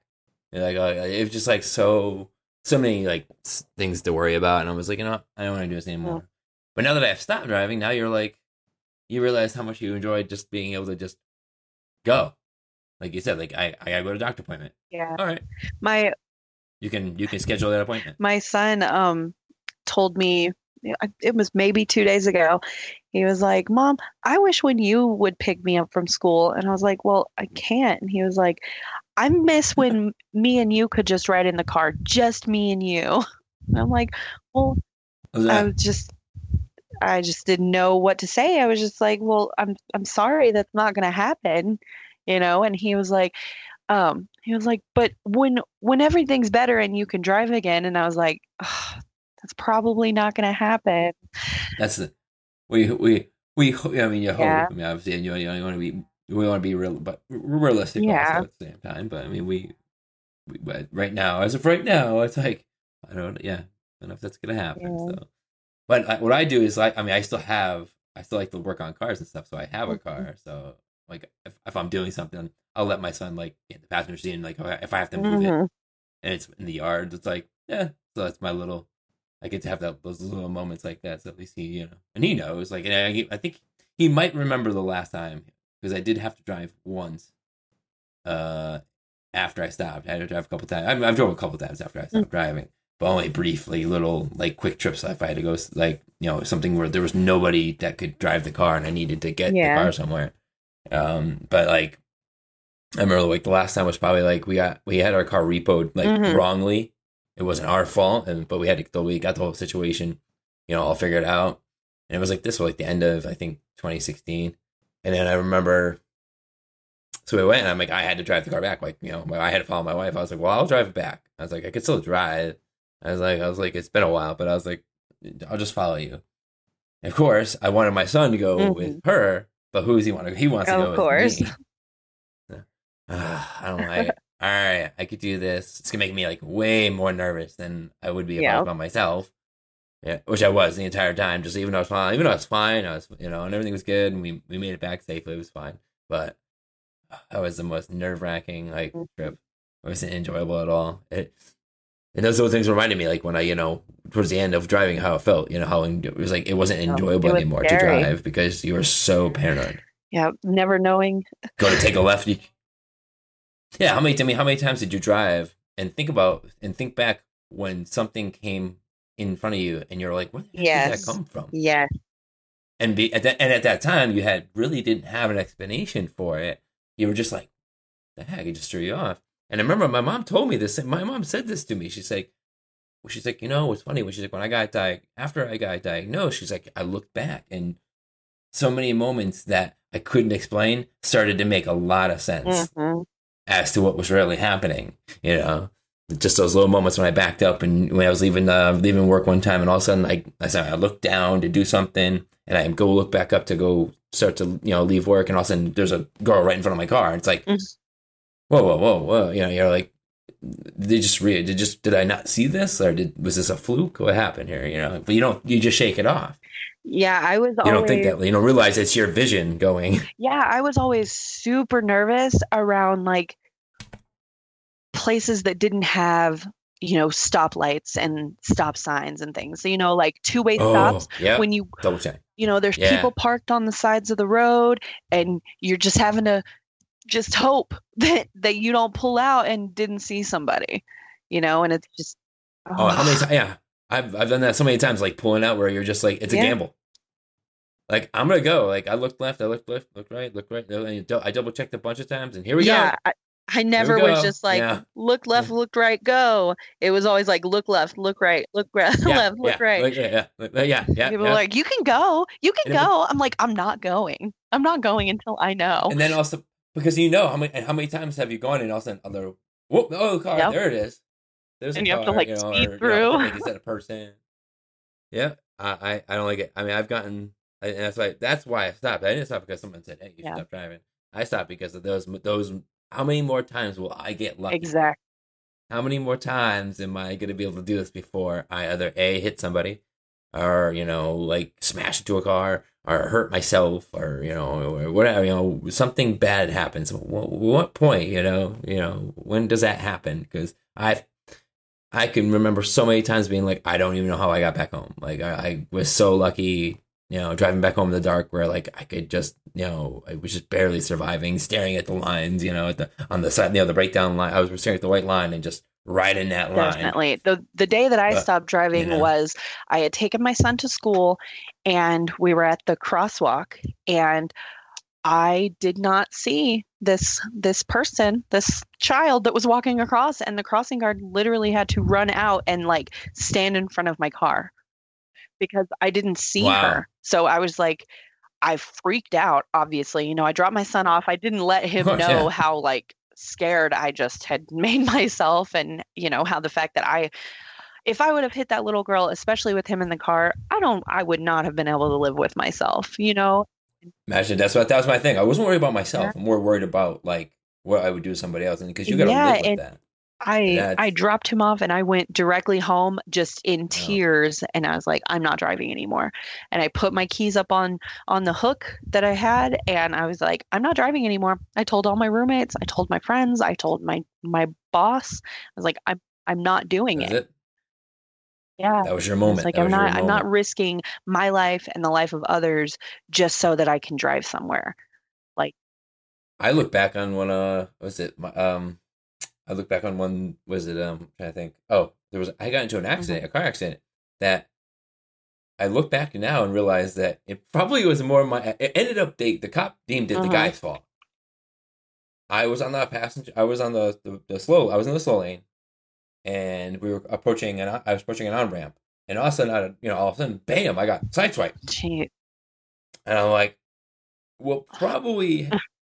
And like, uh, it was just like so, so many like things to worry about. And I was like, you know, what? I don't want to do this anymore. But now that I've stopped driving, now you're like, you realize how much you enjoy just being able to just go. Like you said, like I, I gotta go to a doctor appointment. Yeah. All right, My you can you can schedule that appointment. my son um told me it was maybe two days ago he was like mom i wish when you would pick me up from school and i was like well i can't and he was like i miss when me and you could just ride in the car just me and you and i'm like well i was just i just didn't know what to say i was just like well i'm i'm sorry that's not going to happen you know and he was like um he was like but when when everything's better and you can drive again and i was like "Ugh, that's probably not going to happen That's the we we we. I mean, you hope. Yeah. I mean, obviously, and you, you want to be we want to be real, but realistic Yeah. also at the same time. But I mean, we, we but right now, as of right now, it's like I don't. Yeah, I don't know if that's gonna happen. Yeah. So, but I, what I do is like, I mean, I still have, I still like to work on cars and stuff. So I have a Mhm. car. So like, if, if I'm doing something, I'll let my son like in the passenger seat. And like, if I have to move it, Mhm. and it's in the yard, it's like, yeah. So that's my little. I get to have that those little moments like that. So at least he, you know, and he knows. Like, and I, I think he might remember the last time because I did have to drive once. Uh, after I stopped, I had to drive a couple times. I mean, I've drove a couple times after I stopped driving, but only briefly, little like quick trips. If I had to go, like you know, something where there was nobody that could drive the car and I needed to get Yeah. the car somewhere. Um, but like, I remember like the last time was probably like we got we had our car repoed like Mhm. wrongly. It wasn't our fault, and but we had to we got the whole situation, you know, all figured out. And it was like this was like the end of I think 2016, and then I remember. So we went, and I'm like, I had to drive the car back. Like, you know, I had to follow my wife. I was like, well, I'll drive it back. I was like, I could still drive. I was like, I was like, it's been a while, but I was like, I'll just follow you. Of course, I wanted my son to go Mhm. with her, but who does he want to? He wants to go Of course. with me. I don't like. All right, I could do this. It's gonna make me like way more nervous than I would be if I was by myself. Yeah, which I was the entire time. Just even though I was fine, even though I was fine, I was you know, and everything was good, and we we made it back safely. It was fine, but that was the most nerve wracking like Mhm. trip. It wasn't enjoyable at all. It and those little things reminded me like when I you know towards the end of driving how it felt. You know how it was like it wasn't Oh, enjoyable it was anymore scary. to drive because you were so paranoid Yeah, never knowing. go to take a left. You, yeah, how many? I mean, how many times did you drive and think about and think back when something came in front of you and you're like, where did Yes. that come from? Yes. And be at that, and at that time, you had really didn't have an explanation for it. You were just like, the heck, it just threw you off. And I remember my mom told me this. My mom said this to me. She's like, well, she's like, you know, it's funny when she's like, when I got after I got diagnosed, she's like, I looked back and so many moments that I couldn't explain started to make a lot of sense Mhm. as to what was really happening. You know, just those little moments when I backed up and when I was leaving uh, leaving work one time, and all of a sudden, I I I looked down to do something, and I go look back up to go start to you know leave work, and all of a sudden there's a girl right in front of my car. And it's like, Mhm. whoa, whoa, whoa, whoa! You know, you're like. Did they just read? Did just did I not see this, or did was this a fluke? What happened here? You know, but you don't. You just shake it off. Yeah, I was You always don't think that. You don't realize it's your vision going. yeah, I was always super nervous around like places that didn't have, you know, stoplights and stop signs and things. So, you know, like two-way Oh, stops yeah. when you Double check. you know, there's Yeah. people parked on the sides of the road and you're just having to just hope that that you don't pull out and didn't see somebody. You know, and it's just Oh, how many times? Yeah, I've I've done that so many times, like pulling out where you're just like it's a gamble. Like I'm gonna go. Like I looked left, I looked left, looked right, looked right. I double checked a bunch of times, and here we yeah, go. I, never was just like Yeah. look left, look right, go. It was always like look left, look right, look right, Yeah, left, look right. yeah, yeah, yeah, yeah. People yeah. like, you can go, you can And go. I'm like, I'm not going. I'm not going until I know. and then also because you know how many how many times have you gone and all of a sudden other whoop oh car Yep. there it is. There's And you have to, like, you know, speed or, through. You know, is that a person? Yeah, I, I I don't like it. I mean, I've gotten I- and that's why that's why I stopped. I didn't stop because someone said, "Hey, you should Yeah. stop driving." I stopped because of those those. How many more times will I get lucky? Exactly. How many more times am I going to be able to do this before I either a hit somebody, or you know, like smash into a car, or hurt myself, or you know, or whatever. You know, something bad happens. What, what point? You know, you know, when does that happen? Because I've I can remember so many times being like, I don't even know how I got back home. Like I, I was so lucky, you know, driving back home in the dark where like I could just, you know, I was just barely surviving, staring at the lines, you know, at the on the side, you know, the breakdown line. I was staring at the white line and just riding that line. Definitely. The the day that I stopped driving know. was I had taken my son to school and we were at the crosswalk and I did not see this this person, this child that was walking across and the crossing guard literally had to run out and like stand in front of my car because I didn't see Wow. her. So I was like I freaked out obviously. You know, I dropped my son off. I didn't let him oh, course, know yeah. how like scared I just had made myself and you know how the fact that I if I would have hit that little girl, especially with him in the car, I don't I would not have been able to live with myself, you know? Imagine that's what that was my thing. I wasn't worried about myself. I'm more worried about like what I would do to somebody else, and because you got to Yeah, live with and- that. I That's- I dropped him off and I went directly home just in tears and I was like I'm not driving anymore. And I put my keys up on on the hook that I had and I was like I'm not driving anymore. I told all my roommates, I told my friends, I told my my boss. I was like I'm I'm not doing it. it. Yeah. That was your moment. like That I'm not I'm not risking my life and the life of others just so that I can drive somewhere. Like I look back on one. Uh, was it? my- Um, I look back on one. Was it? Um, to think. Oh, there was. I got into an accident, a car accident. That I look back now and realize that it probably was more my. It ended up they the cop deemed it the Mhm. guy's fault. I was on the passenger. I was on the, the the slow. I was in the slow lane, and we were approaching an. I was approaching an on ramp, and all of a sudden, out of, you know, all of a sudden, bam! I got sideswiped. Gee, And I'm like, what probably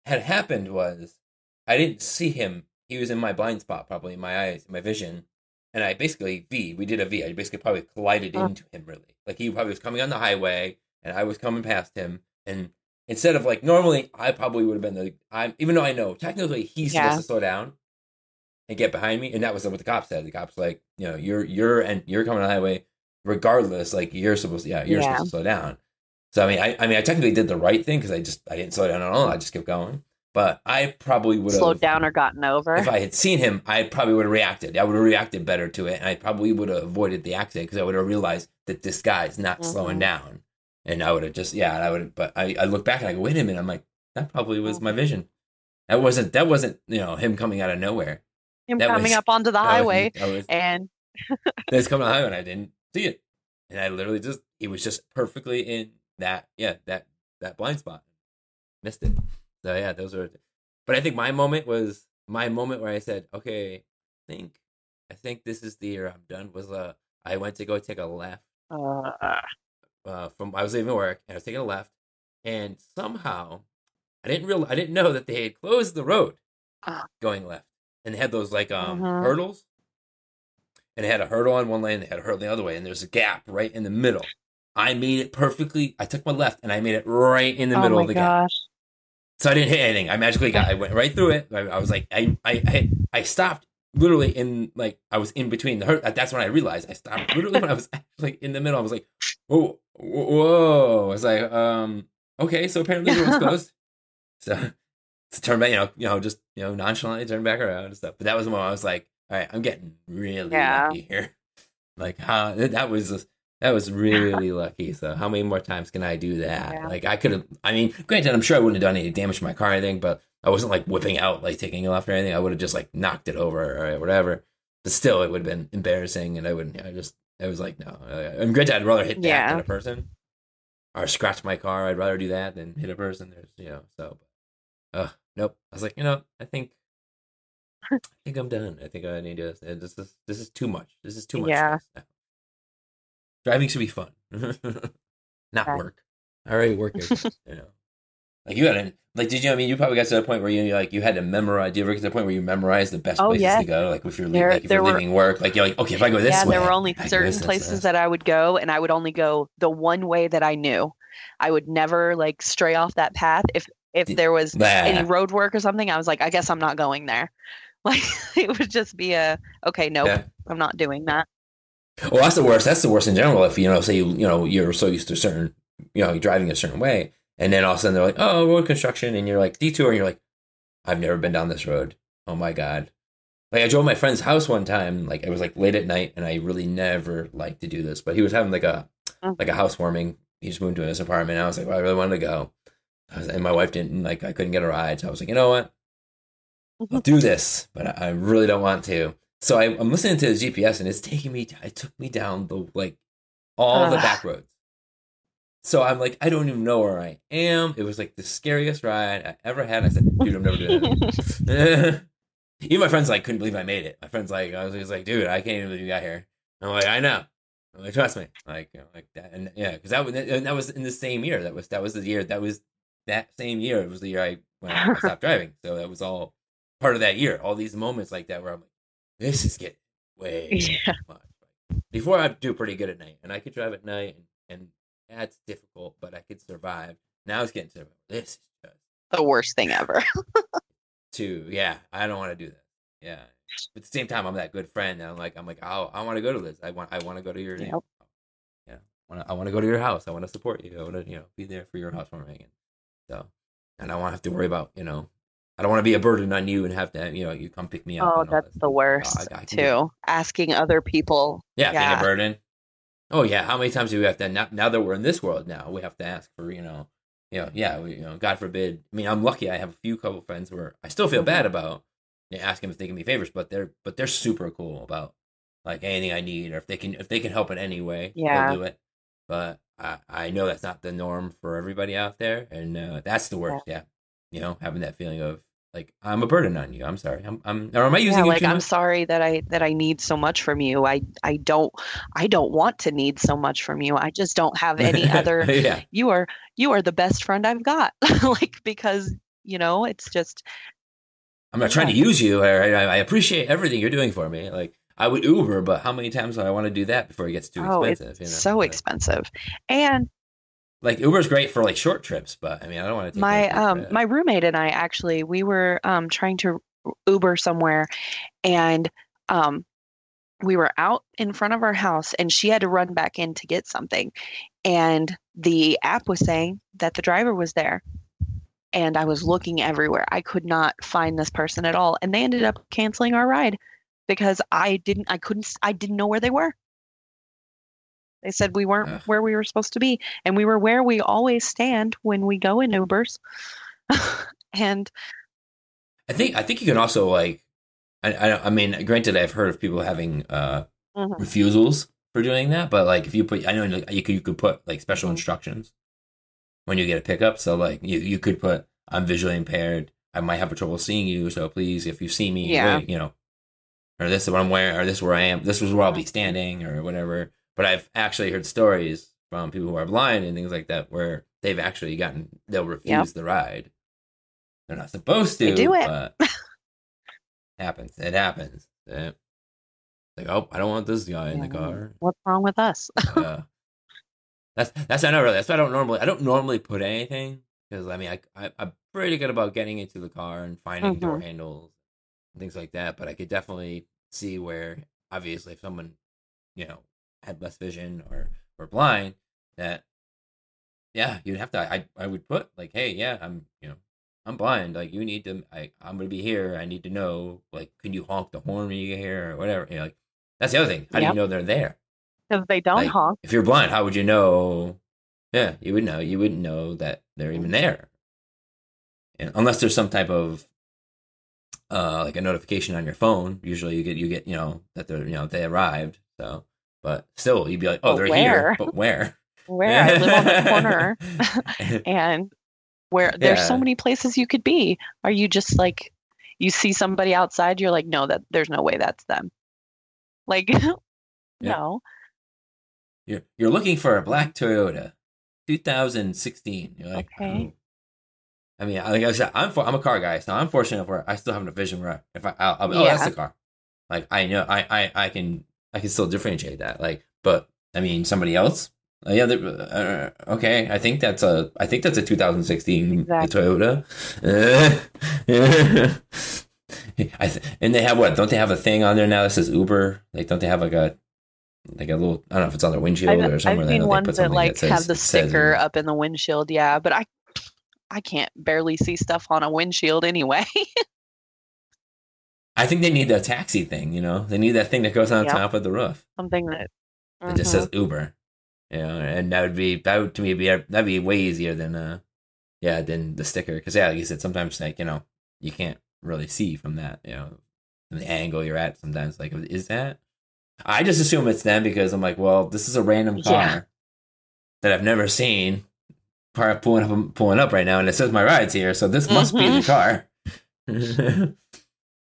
had happened was I didn't see him. He was in my blind spot, probably in my eyes, my vision. And I basically V. We did a V. I basically probably collided Oh. into him. Really, like he probably was coming on the highway, and I was coming past him. And instead of like normally, I probably would have been the. I'm even though I know technically he's Yeah. supposed to slow down and get behind me, and that was what the cop said. The cop's like, you know, you're you're and you're coming on the highway, regardless. Like you're supposed to, yeah, you're Yeah. supposed to slow down. So I mean, I, I mean, I technically did the right thing because I just I didn't slow down at all. I just kept going. But I probably would have slowed down or gotten over. if I had seen him. I probably would have reacted. I would have reacted better to it, and I probably would have avoided the accident because I would have realized that this guy's not slowing Mhm. down, and I would have just yeah. I would. have But I, I look back and I go, wait a minute. I'm like, that probably was Mm-hmm. my vision. That wasn't that wasn't you know him coming out of nowhere. Him that coming was- up onto the was- highway that was, and that was coming on the highway, and I didn't see it, and I literally just it was just perfectly in that yeah that that blind spot, missed it. So yeah, those are. But I think my moment was my moment where I said, okay, I think I think this is the year I'm done. Was uh I went to go take a left uh, uh from I was leaving work and I was taking a left, and somehow I didn't real I didn't know that they had closed the road Ah. going left, and they had those like um Mhm. hurdles, and it had a hurdle on one lane, they had a hurdle the other way, and there's a gap right in the middle. I made it perfectly. I took my left and I made it right in the oh middle of the gap. So I didn't hit anything. I magically got. I went right through it. I, I was like, I, I, I, I stopped literally in like I was in between the hurt. That's when I realized I stopped literally when I was actually in the middle. I was like, whoa, whoa. I was like, um, okay, so apparently the road's closed. So to turn back, you know, you know, just you know, nonchalantly turn back around and stuff. But that was the moment I was like, all right, I'm getting really Yeah. lucky here. Like, how that was. That was really lucky. So how many more times can I do that? Yeah. Like I could have. I mean, granted, I'm sure I wouldn't have done any damage to my car or anything, but I wasn't like whipping out, like taking it left or anything. I would have just like knocked it over or whatever. But still, it would have been embarrassing, and I wouldn't. I just. I was like, no. I'm granted, I'd rather hit that Yeah. than a person, or scratch my car. I'd rather do that than hit a person. There's, you know, so. Uh, nope. I was like, you know, I think. I think I'm done. I think I need to. This is this is too much. This is too much. Yeah. Driving should be fun, not work. I already work, you know. Like you had to, like, did you? I mean, you probably got to the point where you like you had to memorize. Do you ever get to the point where you memorize the best Oh, places yeah. to go? Like if you're There- like if you're were- leaving work, like you're like, okay, if I go this yeah, way, there were only I certain places that I would go, and I would only go the one way that I knew. I would never like stray off that path. If if there was Bah. any road work or something, I was like, I guess I'm not going there. Like it would just be a okay, nope, Yeah. I'm not doing that. Well, that's the worst. That's the worst in general. If you know, say you you know you're so used to a certain, you know, you're driving a certain way, and then all of a sudden they're like, oh, road construction, and you're like detour, and you're like, I've never been down this road. Oh my god. Like I drove my friend's house one time, like it was like late at night, and I really never liked to do this, but he was having like a Mm. like a housewarming. He just moved to his apartment. And I was like, well, I really wanted to go, I was, and my wife didn't like. I couldn't get a ride, so I was like, you know what? I'll do this, but I I really don't want to. So I, I'm listening to the GPS, and it's taking me. It took me down the like all the Ugh. back roads. So I'm like, I don't even know where I am. It was like the scariest ride I ever had. I said, dude, I'm never doing that. even my friends like couldn't believe I made it. My friends like, I was just like, dude, I can't even believe you got here. I'm like, I know. I'm like, trust me. Like, you know, like that, and yeah, because that was and that was in the same year. That was that was the year. That was that same year. It was the year I when I stopped driving. So that was all part of that year. All these moments like that where I'm like, this is getting way Yeah. too much. Before I do pretty good at night, and I could drive at night, and, and that's difficult, but I could survive. Now it's getting to this is just the worst thing ever. too. Yeah, I don't want to do that. Yeah, but at the same time, I'm that good friend, and I'm like, I'm like, oh, I want to go to this. I want, I want to go to your, you know, yeah, I want to go to your house. I want to support you. I want to, you know, be there for your housewarming. And so, and I won't have to worry about, you know, I don't want to be a burden on you and have to, you know, you come pick me up. Oh, that's the worst I- I can too. Asking other people. Yeah, being a burden. Oh yeah, how many times do we have to now, now that we're in this world now, we have to ask for, you know, you know, yeah, we, you know, God forbid. I mean, I'm lucky I have a few couple friends where I still feel bad about you know, asking if they can be favors, but they're but they're super cool about like anything I need or if they can if they can help in any way, Yeah. they'll do it. But I I know that's not the norm for everybody out there, and uh, that's the worst. Yeah. you know, having that feeling of like I'm a burden on you. I'm sorry. I'm I'm or am I using yeah, like I'm much? sorry that I that I need so much from you. I I don't I don't want to need so much from you. I just don't have any other yeah. you are you are the best friend I've got. like because, you know, it's just I'm not trying to use you. I, I I appreciate everything you're doing for me. Like I would Uber, but how many times do I want to do that before it gets too oh, expensive? it's you know? so expensive. And Like Uber's great for like short trips, but I mean I don't want to take my um my roommate and I actually we were um trying to Uber somewhere and um we were out in front of our house and she had to run back in to get something and the app was saying that the driver was there and I was looking everywhere. I could not find this person at all and they ended up canceling our ride because I didn't I couldn't I didn't know where they were. They said we weren't Ugh. where we were supposed to be and we were where we always stand when we go in Ubers. and I think I think you can also like I, I I mean granted I've heard of people having uh Mhm. refusals for doing that, but like if you put I know you could you could put like special instructions when you get a pickup. So like you you could put I'm visually impaired. I might have a trouble seeing you, so please if you see me, Yeah. wait, you know, or this is what I'm wearing, or this is where I am, this is where I'll be Mhm. standing, or whatever. But I've actually heard stories from people who are blind and things like that where they've actually gotten they'll refuse the ride. They're not supposed to They do it. but happens. It happens. Yeah. Like, oh, I don't want this guy in the car. what's wrong with us? Uh, that's that's I know really. That's why I don't normally I don't normally put anything because I mean I, I I'm pretty good about getting into the car and finding door Mhm. handles and things like that. But I could definitely see where obviously if someone you know had less vision or or blind that yeah you'd have to I I would put like hey yeah I'm you know I'm blind like you need to I I'm gonna be here I need to know like can you honk the horn when you get here or whatever you know like that's the other thing how do you know they're there Because they don't Like, honk. if you're blind, how would you know? Yeah, you would know. You wouldn't know that they're even there, and unless there's some type of uh like a notification on your phone. Usually, you get you get you know that they're you know they arrived. So, but still, you'd be like, oh, But they're where? here, but where? Where I live on the corner and where there's so many places you could be. Are you just like you see somebody outside, you're like, no, that there's no way that's them. Like no. You're you're looking for a black Toyota, 2016. You're like, Okay. oh. I mean, like I said, I'm for, I'm a car guy, so I'm fortunate where I still have a vision where if I I'll, I'll, be, oh that's the car, like I know I, I I can I can still differentiate that. Like, but I mean somebody else, uh, yeah, uh, okay. I think that's a I think that's a 2016 Exactly. Toyota. Uh, I th- and they have what? Don't they have a thing on there now that says Uber? Like, don't they have like a like a little? I don't know if it's on their windshield I've, or I've somewhere. seen they ones that like says- have the sticker Uber. up in the windshield, yeah, but I I can't barely see stuff on a windshield anyway. I think they need the taxi thing. You know, they need that thing that goes on Yep. top of the roof Something that that just says Uber. You know, and that would be that would to me be that'd be way easier than uh yeah than the sticker because yeah like you said sometimes like you know you can't really see from that you know from the angle you're at sometimes like is that I just assume it's them because I'm like well this is a random car Yeah. that I've never seen car pulling up pulling up right now and it says my ride's here so this must be the Mhm. car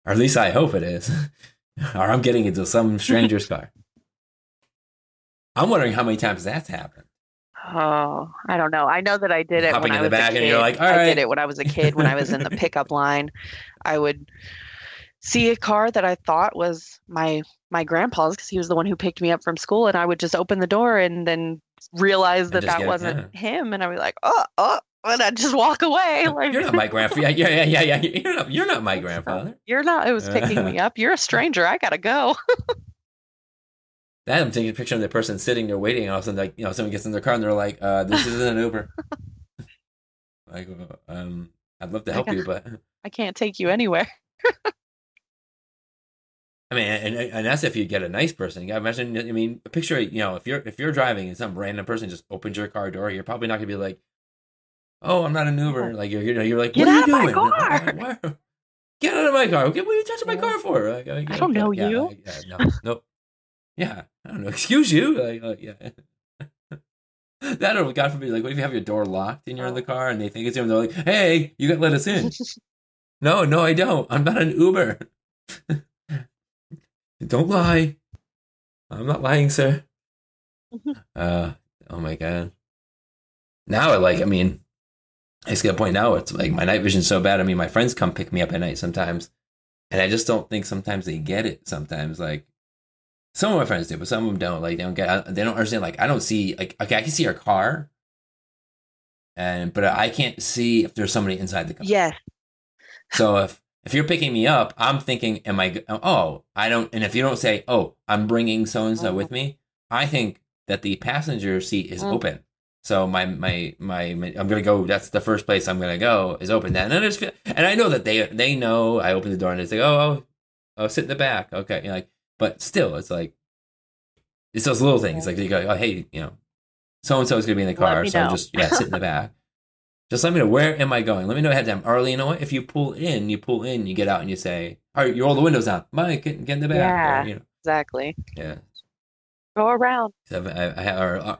or at least I hope it is or I'm getting into some stranger's car. I'm wondering how many times that's happened. Oh, I don't know. I know that I did it Hopping when in I the was back a and kid. you're like, "All I did it when I was a kid. When I was in the pickup line, I would see a car that I thought was my my grandpa's because he was the one who picked me up from school, and I would just open the door and then realize that that wasn't him, and I was like, oh, oh, and I'd just walk away. Like, You're not my grandfather. Yeah, yeah, yeah, yeah. You're not. You're not my grandfather. You're not. It was picking me up. You're a stranger. I gotta go. That I'm taking a picture of the person sitting there waiting, and all of a sudden, like you know, someone gets in their car and they're like, uh, "This isn't an Uber." like, uh, um, I'd love to help you, but I can't take you anywhere. I mean, and, and that's if you get a nice person. You gotta imagine. I mean, picture you know, if you're if you're driving and some random person just opens your car door, you're probably not gonna be like, "Oh, I'm not an Uber." Like you're you know, you're like, Get "What out are you of my doing?" car! Get out of my car! Okay, what are you touching my car for? Like, I don't know yeah, you. like, yeah, no, no, yeah, I don't know. Excuse you. Like, yeah. that or God forbid, like, what if you have your door locked and you're in the car and they think it's you and they're like, "Hey, you gotta let us in." No, no, I don't. I'm not an Uber. don't lie. I'm not lying, sir. uh, oh my god. Now, I like, I mean, I just got to point out, it's like my night vision's so bad. I mean, my friends come pick me up at night sometimes, and I just don't think sometimes they get it. Sometimes, like, some of my friends do, but some of them don't. Like, they don't get, they don't understand. Like, I don't see, like, okay, I can see your car, and but I can't see if there's somebody inside the car. Yes. So if if you're picking me up, I'm thinking, am I? Oh, I don't. And if you don't say, oh, I'm bringing so and so with me, I think that the passenger seat is Mm. open. So my, my my my I'm gonna go. That's the first place I'm gonna go is open. That and I just feel, and I know that they they know. I open the door and they say, oh, oh, oh, sit in the back. Okay, you know, like, but still, it's like it's those little things. Like you go, oh, hey, you know, so and so is gonna be in the car, so know. just yeah, sit in the back. Just let me know where am I going. Let me know ahead of time. Or you know what? If you pull in, you pull in, you get out, and you say, "All right, you roll the windows down, Mike, get, get in the back." Yeah. Or, you know, Exactly. yeah. Go around. So I, I, I- or, uh,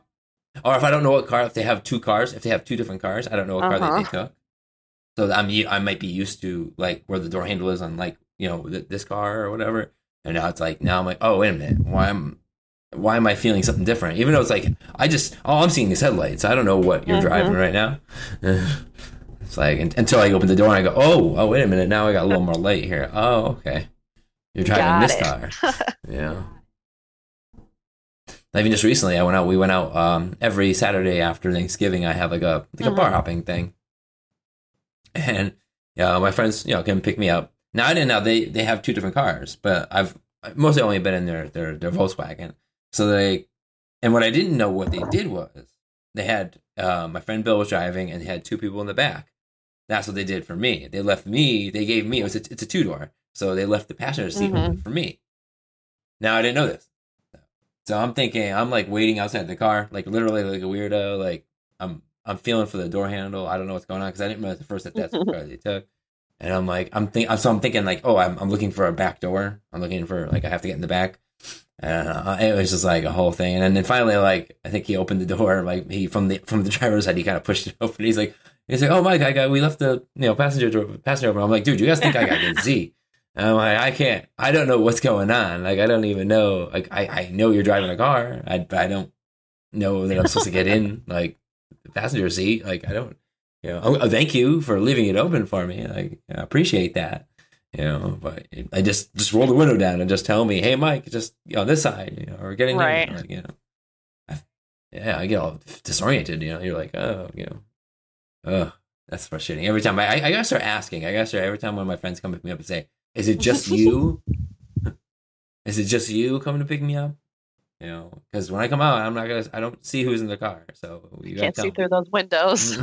or- if I don't know what car, if they have two cars, if they have two different cars, I don't know what car that they Uh-huh. took. So I'm I might be used to like where the door handle is on like you know th- this car or whatever, and now it's like now I'm like, oh wait a minute, why am why am I feeling something different? Even though it's like I just all I'm seeing is headlights. I don't know what you're Mhm. driving right now. It's like until I open the door and I go, oh, oh, wait a minute, now I got a little more light here. Oh, okay, you're driving Got this it. car. yeah. Even just recently, I went out. We went out um, every Saturday after Thanksgiving. I have like a like a bar Mhm. hopping thing, and yeah, my friends, you know, can pick me up. Now I didn't know they they have two different cars, but I've mostly only been in their their their Volkswagen. So they, and what I didn't know what they did was they had uh, my friend Bill was driving and they had two people in the back. That's what they did for me. They left me. They gave me. It was a, it's a two door, so they left the passenger seat Mhm. for me. Now I didn't know this, so I'm thinking I'm like waiting outside the car, like literally like a weirdo. Like I'm I'm feeling for the door handle. I don't know what's going on because I didn't realize at first that that's the car they took. And I'm like, I'm think, so I'm thinking like, oh, I'm, I'm looking for a back door. I'm looking for like I have to get in the back. And uh, it was just like a whole thing. And then finally, like I think he opened the door, like he from the from the driver's side, he kind of pushed it open. He's like, he's like, oh Mike, I got we left the you know passenger door passenger open. I'm like, dude, you guys think I got a Z? And I'm like, I can't. I don't know what's going on. Like I don't even know. Like I I know you're driving a car. I I don't know that I'm supposed to get in like the passenger seat. Like I don't. You know, oh, thank you for leaving it open for me. Like, I appreciate that. You know, but I just just roll the window down and just tell me, "Hey, Mike, just on this side," you know, or getting Right. Like, you know, I, yeah, I get all disoriented. You know, you're like, oh, you know, oh, that's frustrating. Every time I, I, I gotta start asking. I gotta start every time one of my friends come pick me up and say, "Is it just you? Is it just you coming to pick me up?" You know, because when I come out, I'm not gonna. I don't see who's in the car, so you Can't see me. through those windows.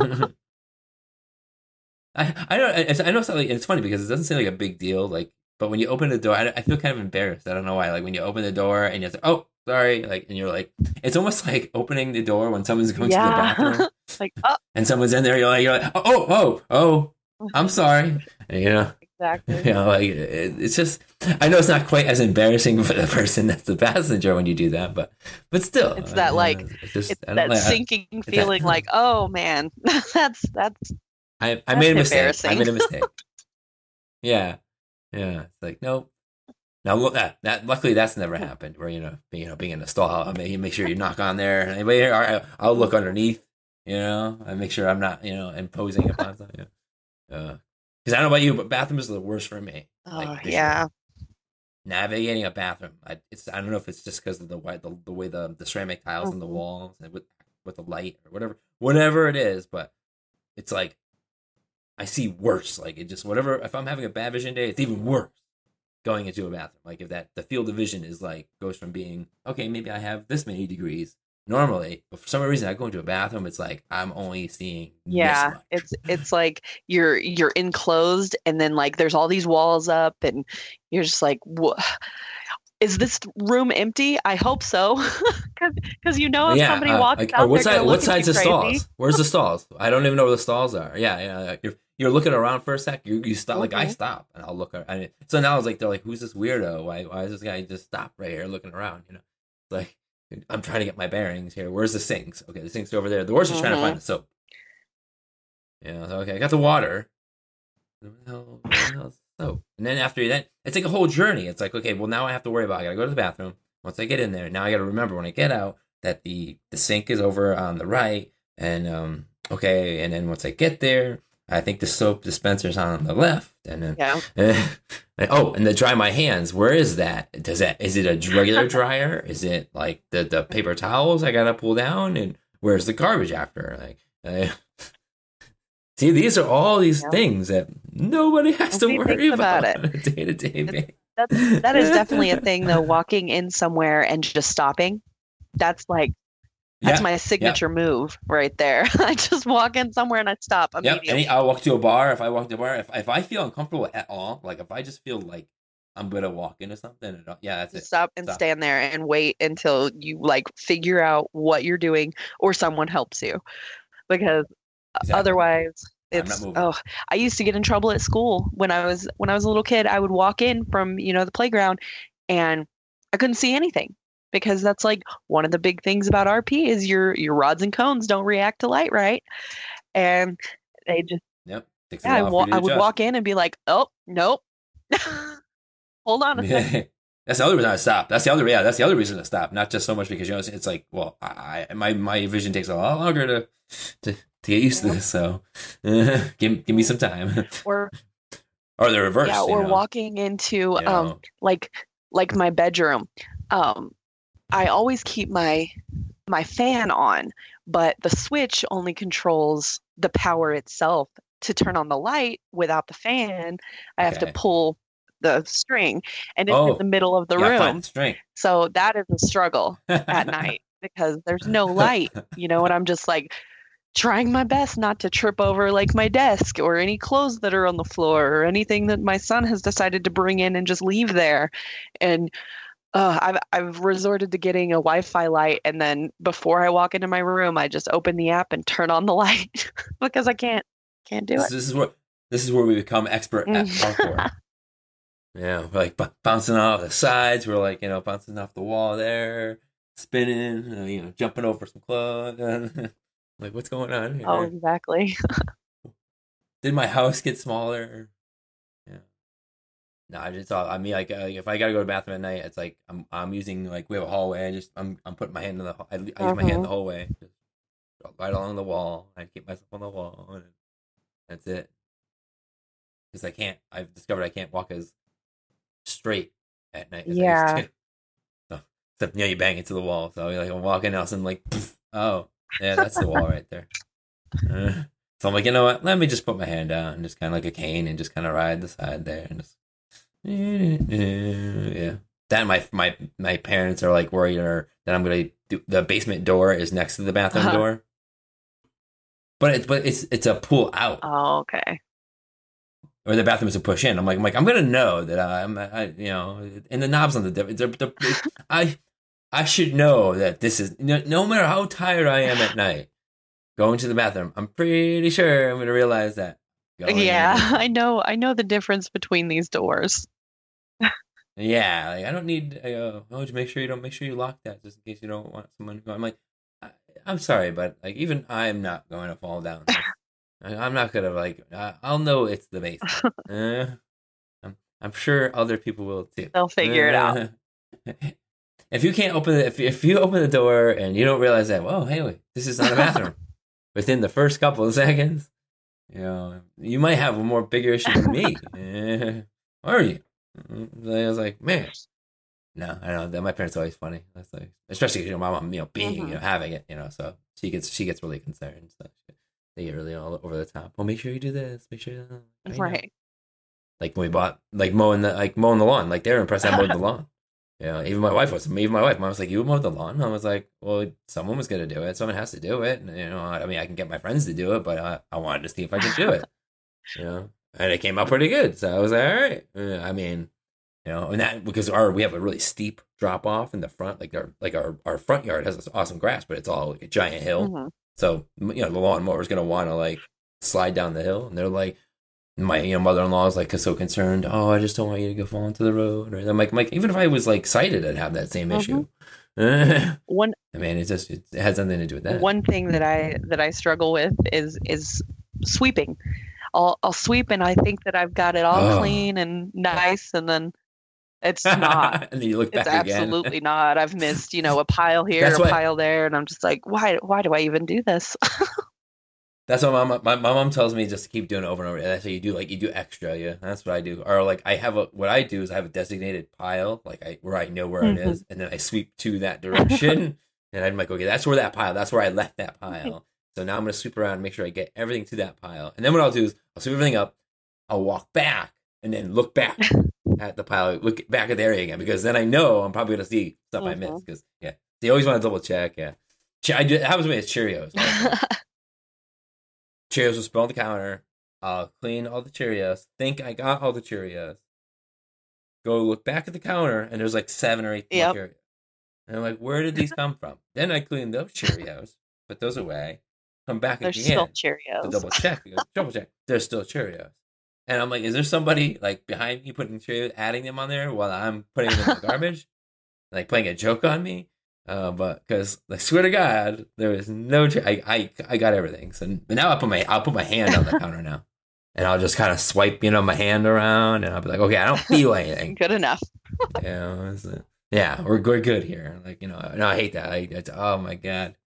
I I know it's, I know it's, not like, it's funny because it doesn't seem like a big deal. Like, but when you open the door, I, I feel kind of embarrassed. I don't know why. Like when you open the door and you're like, "Oh, sorry," like, and you're like, it's almost like opening the door when someone's going to the bathroom like, oh, and someone's in there. You're like, you're like, oh, oh, oh, I'm sorry. And, you know, exactly. you know, like it, it's just. I know it's not quite as embarrassing for the person that's the passenger when you do that, but but still, It's that, like, it's just It's that like- I- sinking that- feeling like, oh man, that's that's I, I That's made a mistake. I made a mistake. yeah, yeah. It's like no. Now look that that luckily that's never happened. Where you know being you know being in the stall, I mean, you make sure you knock on there. Anybody here? Right, I'll look underneath. You know, I make sure I'm not you know imposing upon something. Because I don't know about you, but bathrooms are the worst for me. oh Like, yeah. Navigating a bathroom, I, it's I don't know if it's just because of the way the, the way the, the ceramic tiles on the mm-hmm. walls and with with the light or whatever whatever it is, but it's like I see worse. Like it just whatever. If I'm having a bad vision day, it's even worse going into a bathroom. Like if that the field of vision is like goes from being okay, maybe I have this many degrees normally, but for some reason I go into a bathroom, it's like I'm only seeing Yeah, it's it's like you're you're enclosed, and then like there's all these walls up, and you're just like, "Wha- is this room empty? I hope so, because you know if somebody uh, walks like, out, or what side? What side's the crazy. stalls? Where's the stalls? I don't even know where the stalls are. Yeah, yeah. like, You're you're looking around for a sec. You you stop. Like I Mhm. stop and I'll look. mean, so now it's like they're like, who's this weirdo? Why why is this guy just stop right here looking around? You know, it's like I'm trying to get my bearings here. Where's the sinks? Okay, the sinks over there. The worst is trying to find the soap. Yeah. So, okay, I got the water. Where the hell- where the hell's the soap? And then after that, it's like a whole journey. It's like, okay, well now I have to worry about. I gotta go to the bathroom. Once I get in there, now I gotta remember when I get out that the the sink is over on the right, and um, okay, and then once I get there, I think the soap dispenser's on the left, and then Yeah, and- oh, and to dry my hands, where is that? Does that is it a regular dryer? Is it like the the paper towels I gotta pull down? And where's the garbage after? Like, uh, see, these are all these Yeah. things that nobody has to worry about, about on a day to day basis. that's that is definitely a thing though. Walking in somewhere and just stopping, that's like that's Yeah, my signature move right there. I just walk in somewhere and I stop Yep, any, I'll walk to a bar. If I walk to a bar, if, if I feel uncomfortable at all, like if I just feel like I'm gonna walk into something, and, yeah, that's it. Stop and Stop. stand there and wait until you like figure out what you're doing or someone helps you because Exactly. otherwise it's oh i used to get in trouble at school when i was when i was a little kid i would walk in from you know the playground and i couldn't see anything because that's like one of the big things about rp is your your rods and cones don't react to light right and they just Yep. Yeah, I, wa- I would adjust. walk in and be like oh nope hold on a second That's the other reason I stopped. That's the other yeah. That's the other reason to stop. Not just so much because you know it's, like well, I, I my my vision takes a lot longer to to, to get used to this. So give give me some time. or or the reverse. yeah or know. walking into You um know. like like my bedroom um i always keep my my fan on but the switch only controls the power itself to turn on the light without the fan. I have to pull the string and it's Oh, in the middle of the room. the so that is a struggle at night because there's no light you know and i'm just like trying my best not to trip over like my desk or any clothes that are on the floor or anything that my son has decided to bring in and just leave there. And uh, I've I've resorted to getting a Wi-Fi light, and then before I walk into my room, I just open the app and turn on the light because I can't can't do This, it. this is where this is where we become expert at Mm. parkour. yeah, we're like b- bouncing off the sides. We're like you know bouncing off the wall there, spinning. uh, You know, jumping over some clothes. like what's going on here? Oh, exactly. Did my house get smaller? No, I just thought. I mean, like, uh, if I gotta go to the bathroom at night, it's like I'm I'm using like we have a hallway. I just I'm I'm putting my hand in the I, I use my hand in the hallway, just right along the wall. I keep myself on the wall, and that's it. Because I can't. I've discovered I can't walk as straight at night. As Yeah. I used to. So, except you know you bang into the wall. So like I'm walking else and like, oh yeah, that's the wall right there. Uh, so I'm like, you know what? Let me just put my hand out and just kind of like a cane and just kind of ride the side there and just yeah. That my my my parents are like worried or that I'm gonna do the basement door is next to the bathroom Uh-huh. door. But it's but it's it's a pull out Oh, okay. or the bathroom is a push in. I'm like I'm like I'm gonna know that I'm I, you know and the knobs on the the, the, I I should know that this is no, no matter how tired I am at night going to the bathroom. I'm pretty sure I'm gonna realize that. Yeah. I know. I know the difference between these doors. Yeah, like I don't need. Uh, oh, just make sure you don't make sure you lock that just in case you don't want someone to go. I'm like, I, I'm sorry, but like even I'm not going to fall down. I- I'm not gonna like. I, I'll know it's the basement. Uh, I'm I'm sure other people will too. They'll figure it out. Uh, If you can't open it, if if you open the door and you don't realize that, well, hey, wait, this is not a bathroom. Within the first couple of seconds, you know, you might have a more bigger issue than me. Eh, are you? I was like, man, no, I don't know. My parents are always funny. That's like, especially you know, my mom, you know, being, Mhm. you know, having it, you know, so she gets she gets really concerned. So they get really all over the top. Well, make sure you do this. Make sure. You know. Right. Like when we bought like mowing the like mowing the lawn. Like they were impressed I mowed the lawn. Yeah, even my wife was. Even my wife, mom was like, "You mowed the lawn." I was like, "Well, someone was gonna do it. Someone has to do it." And, you know, I mean, I can get my friends to do it, but I, I wanted to see if I could do it. you know, and it came out pretty good. So I was like, "All right." Uh, I mean, you know, and that because our we have a really steep drop off in the front. Like our like our our front yard has this awesome grass, but it's all a giant hill. Mhm. So you know, the lawnmower is gonna want to like slide down the hill, and they're like, my you know mother in law is like so concerned. Oh, I just don't want you to go fall into the road. Or I'm like, like even if I was like sighted, I'd have that same issue. I One mean, it just it has nothing to do with that. one thing that I that I struggle with is is sweeping. I'll I'll sweep and I think that I've got it all Oh. clean and nice, and then it's not. and then you look It's back again. absolutely not. I've missed, you know, a pile here, That's a what- pile there, and I'm just like, why? Why do I even do this? That's what my mom, my, my mom tells me just to keep doing it over and over. That's what you do. Like you do extra. Yeah, that's what I do. Or like I have a what I do is I have a designated pile, like I where I know where it Mhm. is, and then I sweep to that direction. and I'm like, okay, that's where that pile. That's where I left that pile. So now I'm gonna sweep around and make sure I get everything to that pile. And then what I'll do is I'll sweep everything up. I'll walk back and then look back at the pile, look back at the area again because then I know I'm probably gonna see stuff I Mhm. missed. Because yeah, they always want to double check. Yeah, I do, it happens to me. It's Cheerios. all the time. Cheerios will spill on the counter. I'll clean all the Cheerios. Think I got all the Cheerios. Go look back at the counter, and there's like seven or eight Yep. Cheerios. And I'm like, where did these come from? then I clean those Cheerios, put those away, come back There's again still to double check. Double check. There's still Cheerios. And I'm like, is there somebody like behind me putting Cheerios, adding them on there while I'm putting them in the garbage? Like playing a joke on me? Uh, but because I swear to God, there was no. Che- I, I I got everything. So but now I put my I'll put my hand on the counter now, and I'll just kind of swipe you know my hand around, and I'll be like, okay, I don't feel anything. Good enough. you know, uh, yeah, we're we're good here. Like you know, no, I hate that. I, oh my god,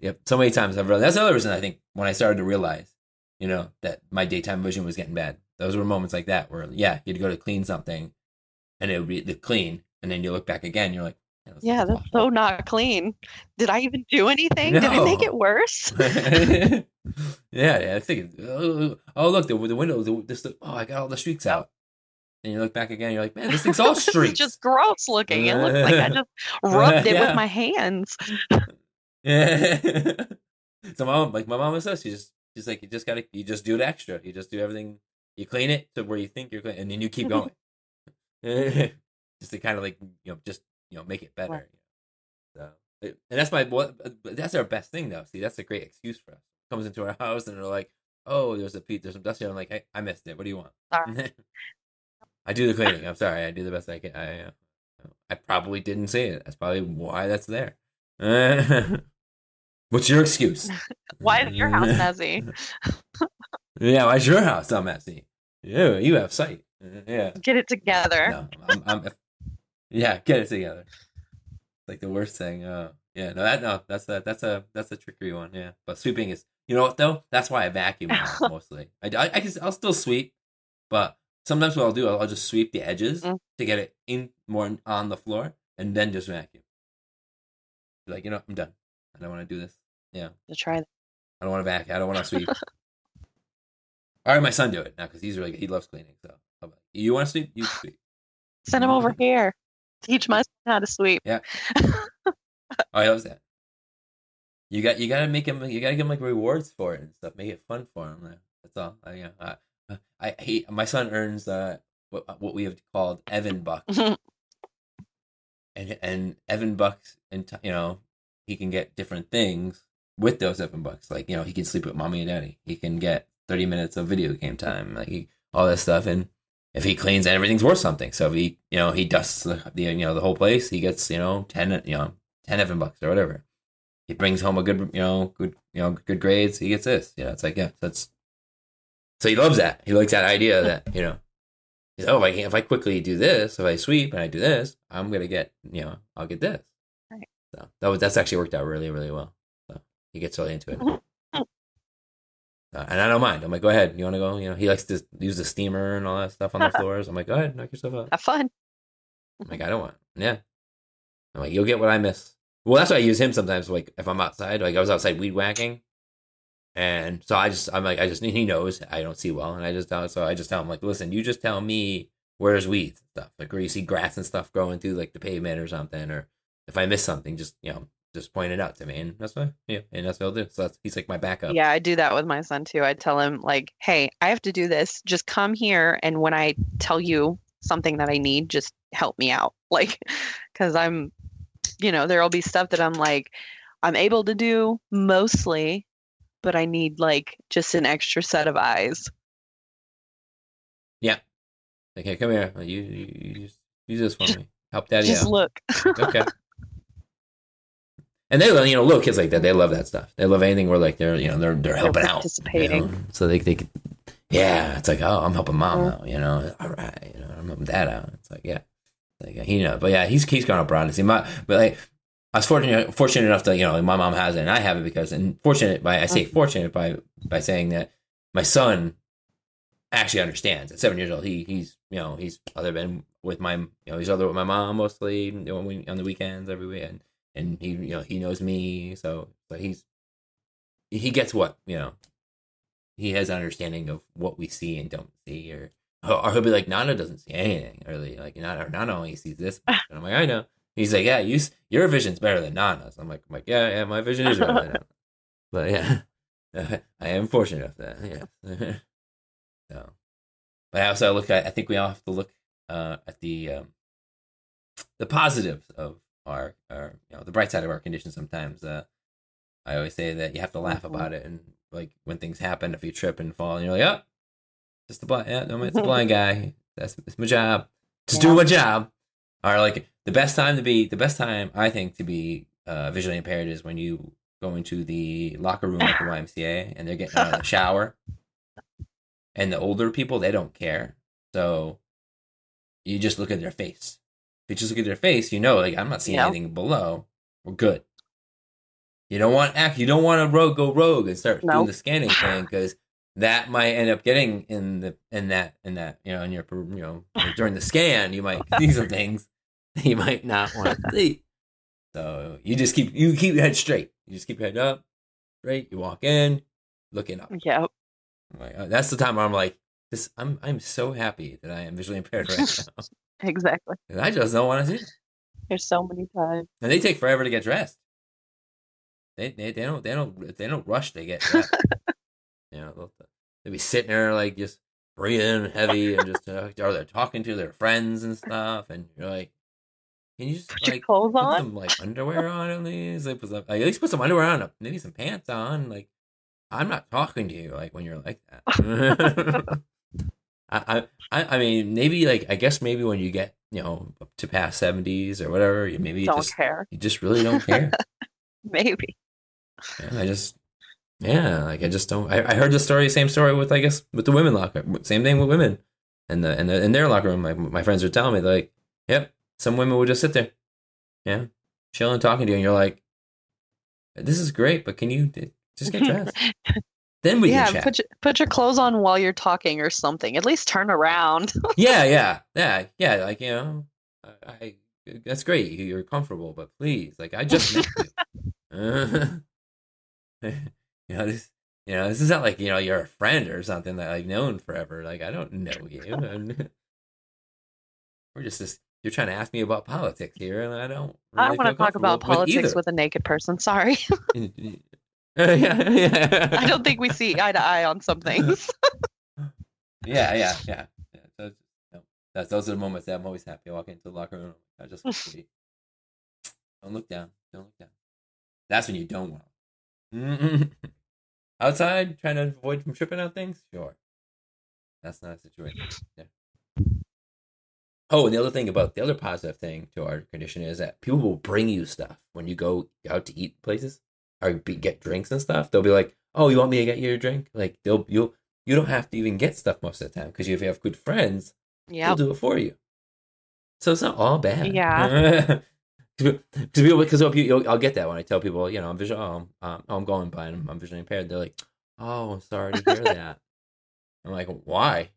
yep. So many times I've realized that's another reason I think when I started to realize, you know, that my daytime vision was getting bad. Those were moments like that where yeah, you'd go to clean something, and it would be the clean, and then you look back again, you're like, "Man, Yeah, that's so not clean. Did I even do anything? Did I make it worse? yeah, yeah. I think, oh, oh look, the the window, the, this, oh, I got all the streaks out. And you look back again, you're like, man, this thing's all streaks. just gross looking. It looks like I just rubbed it Yeah. with my hands. Yeah. so my mom, like my mom says, she just she's like, you just gotta, you just do it extra. You just do everything. You clean it to where you think you're clean, and then you keep going. just to kind of like you know, just you know, make it better. Right. So, and that's my what. That's our best thing, though. See, that's a great excuse for us. Comes into our house and they're like, "Oh, there's a piece, there's some dust here." I'm like, "Hey, I missed it. What do you want?" Sorry. I do the cleaning. I'm sorry. I do the best I can. I uh, I probably didn't see it. That's probably why that's there. What's your excuse? Why is your house messy? Yeah, why's your house so messy? You, you have sight. Yeah. Get it together. No, I'm, I'm, yeah, get it together. Like the worst thing. Uh, yeah, no, that no, that's a that's a that's a trickery one. Yeah, but sweeping is. You know what though? That's why I vacuum mostly. I, I, I can I'll still sweep, but sometimes what I'll do, I'll, I'll just sweep the edges Mm. to get it in more on the floor, and then just vacuum. Like you know, I'm done. I don't want to do this. Yeah, To try that. I don't want to vacuum. I don't want to sweep. All right, my son do it now because he's really he loves cleaning. So you want to sweep? You sweep. Send him over here. Teach my son how to sweep. Yeah. Oh, he loves that. You got you got to make him. You got to give him like rewards for it and stuff. Make it fun for him. That's all. I, yeah, I, I he my son earns uh what what we have called Evan bucks, and and Evan bucks, and you know he can get different things with those Evan bucks. Like you know he can sleep with mommy and daddy. He can get thirty minutes of video game time. Like he, all this stuff and. If he cleans, everything's worth something. So if he, you know, he dusts the, you know the whole place, he gets you know ten, you know, ten Evan bucks or whatever. He brings home a good, you know, good, you know, good grades. He gets this. Know, it's like yeah, that's. So he loves that. He likes that idea that you know, oh, if I if I quickly do this, if I sweep and I do this, I'm gonna get, you know, I'll get this. So that was that's actually worked out really, really well. So he gets really into it. Uh, and I don't mind. I'm like, go ahead. You want to go? You know, he likes to use the steamer and all that stuff on the floors. I'm like, go ahead, knock yourself out. Have fun. I'm like, I don't want. Yeah. I'm like, you'll get what I miss. Well, that's why I use him sometimes. Like, if I'm outside, like I was outside weed whacking, And so I just I'm like I just need, he knows I don't see well, and I just tell so I just tell him like, listen, you just tell me where's weeds stuff, like where you see grass and stuff growing through like the pavement or something, or if I miss something, just you know just point it out to me, and that's what yeah, and that's what I'll do. So that's he's like my backup. Yeah, I do that with my son too. I tell him like, "Hey, I have to do this. Just come here and when I tell you something that I need, just help me out." Like cuz I'm you know, there'll be stuff that I'm like I'm able to do mostly, but I need like just an extra set of eyes. Yeah. Like, hey, come here. You you, you just use this for me. Help daddy just out. look. okay. And they, love- you know, little kids like that, they love that stuff. They love anything where like they're, you know, they're they're They're helping out. you participating. know? So they they, could- yeah, it's like, oh, I'm helping mom Mhm. out. You know, all right, you know, I'm helping dad out. It's like, yeah, like he know, but yeah, he's he's gone abroad. See, my but like. I was fortunate fortunate enough to you know my mom has it and I have it because and fortunate by I say Mhm. fortunate by by saying that my son actually understands at seven years old he he's you know he's other been with my you know he's other with my mom mostly you know, on the weekends every weekend and he you know he knows me so but he's he gets what you know he has an understanding of what we see and don't see or or he'll be like Nana doesn't see anything or like Nana Nana only sees this much." and I'm like I know. He's like yeah you your vision's better than Nana's. I'm like I'm like yeah yeah my vision is better than Nana's. But yeah I am fortunate of that yeah. So but I also look at I think we all have to look uh at the um the positives of our, our you know the bright side of our condition sometimes uh i always say that you have to laugh Mhm. about it and like when things happen if you trip and fall and you're like oh just the blind yeah no it's a blind guy. That's it's my job. Just Yeah. doing my job. Or like the best time to be the best time i think to be uh visually impaired is when you go into the locker room at the ymca and they're getting out of the shower. And the older people they don't care. So you just look at their face if you just look at their face you know like i'm not seeing Yeah. anything below we're good you don't want act you don't want to rogue go rogue and start doing the scanning thing because that might end up getting in the in that in that you know in your you know during the scan you might see some things that you might not want to see so you just keep you keep your head straight you just keep your head up straight you walk in looking up Yep. Like, uh, that's the time where I'm like, this. I'm I'm so happy that I am visually impaired right now. Exactly. 'Cause I just don't want to see it. There's so many times. And they take forever to get dressed. They they, they don't they don't they don't rush to get dressed. you know, they'll, they'll be sitting there like just breathing heavy and just uh, or they're talking to their friends and stuff, and you're like, can you just Put your like clothes put on. some like underwear on at least? Like, put some, like, at least put some underwear on, maybe some pants on. Like, I'm not talking to you like when you're like that. I, I, I mean, maybe like I guess maybe when you get you know up to past seventies or whatever, you maybe you Don't just care. you just really don't care. Maybe. Yeah, I just yeah, like I just don't. I, I heard the story, same story with I guess with the women locker, same thing with women, and the and the in their locker room. My my friends were telling me they're like, yep, some women would just sit there, yeah, chilling, talking to you, and you're like, this is great, but can you just get dressed? then we yeah, put your, put your clothes on while you're talking or something. At least turn around. yeah, yeah, yeah, yeah. Like you know, I, I that's great. You- You're comfortable, but please, like I just met you. you know this. You know this is not like you know you're a friend or something that I've known forever. Like I don't know you. And we're just this. You're trying to ask me about politics here, and I don't. I don't want to talk about politics either. with a naked person. Sorry. yeah, yeah. I don't think we see eye to eye on some things. Yeah, yeah, yeah. yeah. So, no, that's those are the moments that I'm always happy. I walk into the locker room. I just wait. don't look down. Don't look down. That's when you don't want. Mm-mm. Outside, trying to avoid from tripping on things. Sure, that's not a situation. Yeah. Oh, and the other thing about the other positive thing to our condition is that people will bring you stuff when you go out to eat places or be, get drinks and stuff. They'll be like, "Oh, you want me to get you a drink?" Like they'll you'll you don't have to even get stuff most of the time because if you have good friends, yeah. they'll do it for you. So it's not all bad. Yeah. Because people, because I'll get that when I tell people, you know, I'm visual, oh, I'm, um, oh, I'm going by and I'm, I'm visually impaired. They're like, oh, I'm sorry to hear that. I'm like, why?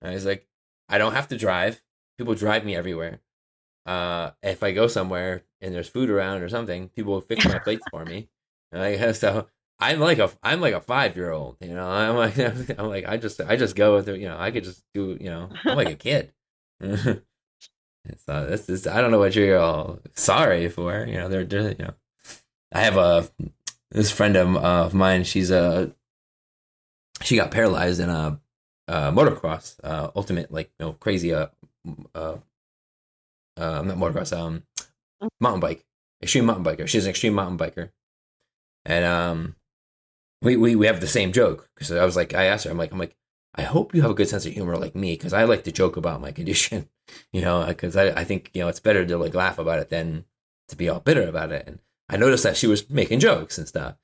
And I was like, I don't have to drive. People drive me everywhere. Uh, if I go somewhere and there's food around or something, people will fix my plates for me. So I'm like a I'm like a five year old, you know. I'm like I'm like I just I just go with it, you know. I could just do, you know. I'm like a kid. so this is I don't know what you're all sorry for, you know. They're, they're you know. I have a this friend of, uh, of mine. She's a she got paralyzed in a, a motocross, uh, ultimate like you know crazy uh uh, uh not motocross um mountain bike extreme mountain biker. She's an extreme mountain biker, and um we we we have the same joke because I was like I asked her I'm like I'm like I hope you have a good sense of humor like me because I like to joke about my condition, you know, because I I think you know it's better to like laugh about it than to be all bitter about it and I noticed that she was making jokes and stuff.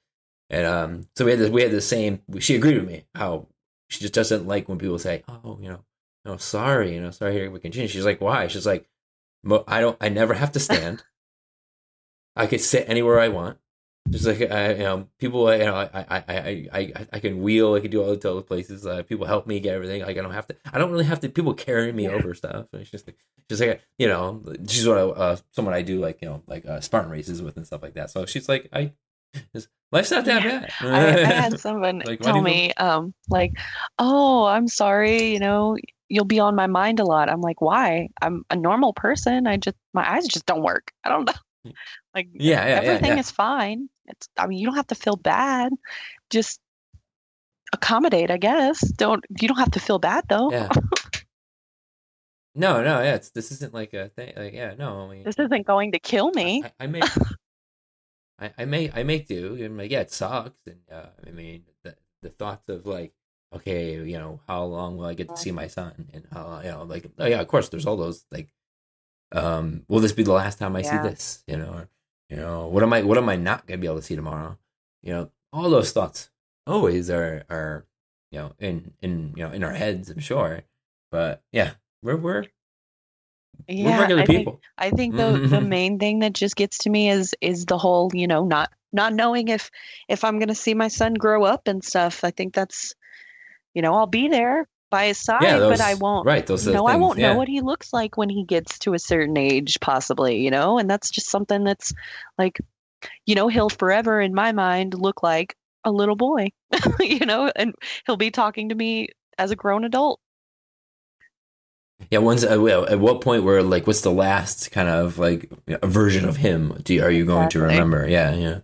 And um, so we had this, we had the same. She agreed with me how she just doesn't like when people say, "Oh, you know, no, sorry, you know, sorry, here we continue." She's like, "Why?" She's like, "I don't. I never have to stand. I could sit anywhere I want. Just like I, you know, people, you know, I, I, I, I, I can wheel. I can do all the other places. Uh, people help me get everything. Like I don't have to. I don't really have to. People carry me over stuff. And it's just, like, just like you know, she's what I, uh, someone I do like you know, like uh, Spartan races with and stuff like that. So she's like, I, just, life's not that Yeah. bad. I, I had someone Like, tell me, um, like, "Oh, I'm sorry, you know, you'll be on my mind a lot." I'm like, "Why? I'm a normal person. I just my eyes just don't work. I don't know. Like, Yeah, yeah, yeah, everything yeah. is fine. It's. I mean, you don't have to feel bad. Just accommodate, I guess. Don't. You don't have to feel bad though. yeah. No, no, yeah. It's this isn't like a thing. Like, yeah, no. I mean, This isn't going to kill me. I, I make, I, I make, I make do. And like, yeah, it sucks. And uh, I mean, the the thoughts of like, okay, you know, how long will I get to see my son? And how, you know, like, oh yeah, of course, there's all those like, um, will this be the last time I Yeah. see this? You know, or, you know, what am I, what am I not gonna be able to see tomorrow? You know, all those thoughts always are are, you know, in in you know in our heads. I'm sure, but yeah, we're we're we're Yeah, regular I think people. I think the mm-hmm, the mm-hmm. main thing that just gets to me is is the whole, you know, not not knowing if if I'm going to see my son grow up and stuff. I think that's you know, I'll be there by his side, but I won't Right, those the I won't yeah. know what he looks like when he gets to a certain age possibly, you know, and that's just something that's like you know, he'll forever in my mind look like a little boy, you know, and he'll be talking to me as a grown adult. Yeah, once uh, at what point where like what's the last kind of like you know, version of him do you, are you going to remember? Yeah, yeah,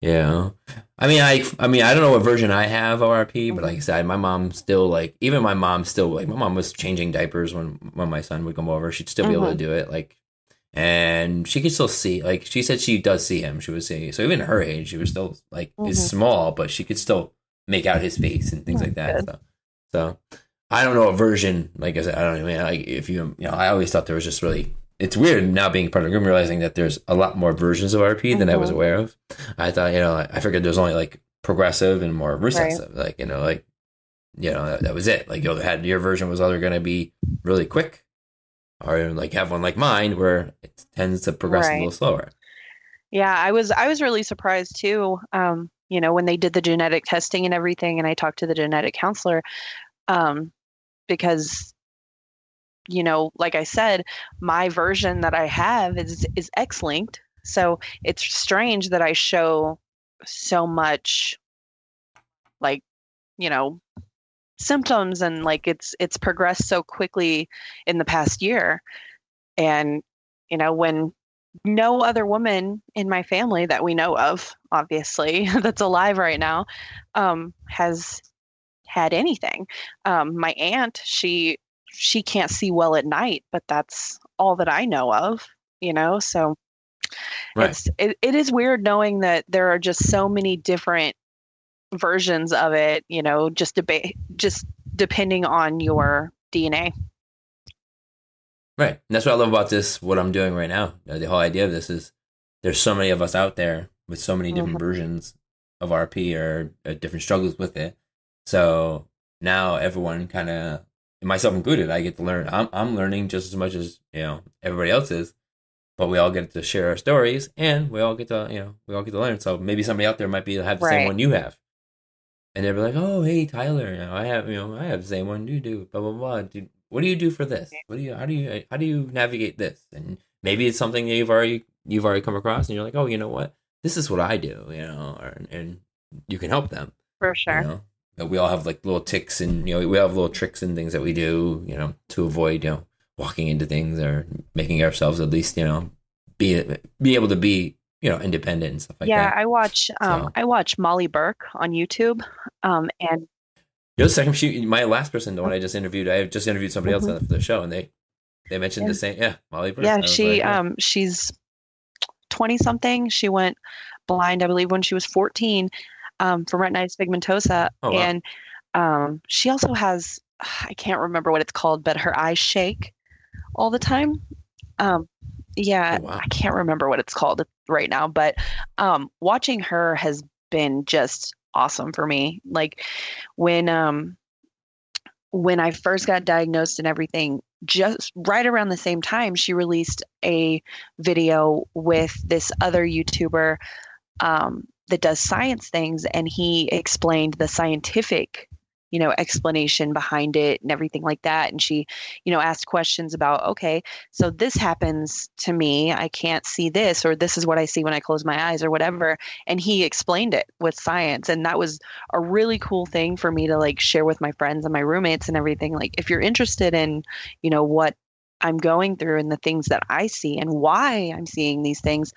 yeah. I mean, I I mean, I don't know what version I have of RP, but like I said, my mom still like even my mom still like my mom was changing diapers when when my son would come over. She'd still be able to do it, like, and she could still see. Like she said, she does see him. She was seeing. So even her age, she was still like is Mhm. small, but she could still make out his face and things Oh, like that. good. So, so I don't know a version. Like I said, I don't know. Like if you, you know, I always thought there was just really. It's weird now being part of the group, realizing that there's a lot more versions of RP than I was Mhm. aware of. I thought, you know, I figured there's only like progressive and more recessive. Like you know, like you know, that, that was it. Like you know, had your version was either going to be really quick, or like have one like mine where it tends to progress a little slower. Yeah, I was I was really surprised too. Um, you know, when they did the genetic testing and everything, and I talked to the genetic counselor, um, because, you know, like I said, my version that I have is is X linked. So it's strange that I show so much, like, you know, symptoms and like it's it's progressed so quickly in the past year, and you know when no other woman in my family that we know of, obviously, that's alive right now, um, has had anything. Um, my aunt, she she can't see well at night, but that's all that I know of, you know. So Right. it's it, it is weird knowing that there are just so many different versions of it, you know, just debate just depending on your DNA. Right. And that's what I love about this, what I'm doing right now. The whole idea of this is there's so many of us out there with so many different versions of RP or uh, different struggles with it. So now everyone kind of, myself included, I get to learn. I'm, I'm learning just as much as, you know, everybody else is, but we all get to share our stories and we all get to, you know, we all get to learn. So maybe somebody out there might be have the same one you have. And they'll be like, "Oh, hey, Tyler, you know, I have, you know, I have the same one you do." Blah blah blah. Do, what do you do for this? What do you? How do you? How do you navigate this? And maybe it's something that you've already you've already come across, and you're like, "Oh, you know what? This is what I do," you know, or, and you can help them. For sure. You know, we all have like little ticks and you know we have little tricks and things that we do, you know, to avoid you know walking into things or making ourselves at least you know be be able to be you know independent and stuff like yeah, that. I watch um So- I watch Molly Burke on YouTube. Um and You're the second she, my last person, the one I just interviewed. I just interviewed somebody else Mhm. for the show, and they they mentioned the same. Yeah, Molly. Burke. Yeah, she um she's 20 something. She went blind I believe when she was 14 um from retinitis pigmentosa Oh, wow. and um she also has I can't remember what it's called but her eyes shake all the time. Um yeah, Oh, wow. I can't remember what it's called right now, but um watching her has been just awesome for me. Like when um when I first got diagnosed and everything, just right around the same time, she released a video with this other YouTuber um, that does science things, and he explained the scientific, you know, explanation behind it and everything like that. And she, you know, asked questions about, okay, so this happens to me, I can't see this, or this is what I see when I close my eyes, or whatever. And he explained it with science, and that was a really cool thing for me to like share with my friends and my roommates and everything like if you're interested in you know what i'm going through and the things that i see and why i'm seeing these things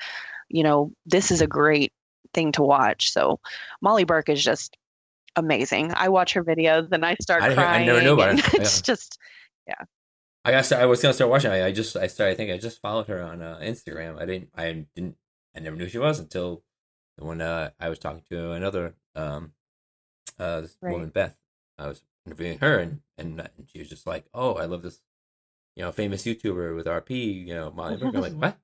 you know this is a great thing to watch so molly burke is just amazing i watch her videos and i start I didn't- I crying never knew about her. it's Yeah. just yeah. I got. I was gonna start watching. I, I just. I started. I think I just followed her on uh, Instagram. I didn't. I didn't. I never knew she was until when uh, I was talking to another um, uh, this Right. woman Beth. I was interviewing her, and, and and she was just like, "Oh, I love this, you know, famous YouTuber with RP, you know, Molly Burke." I'm like, "What?"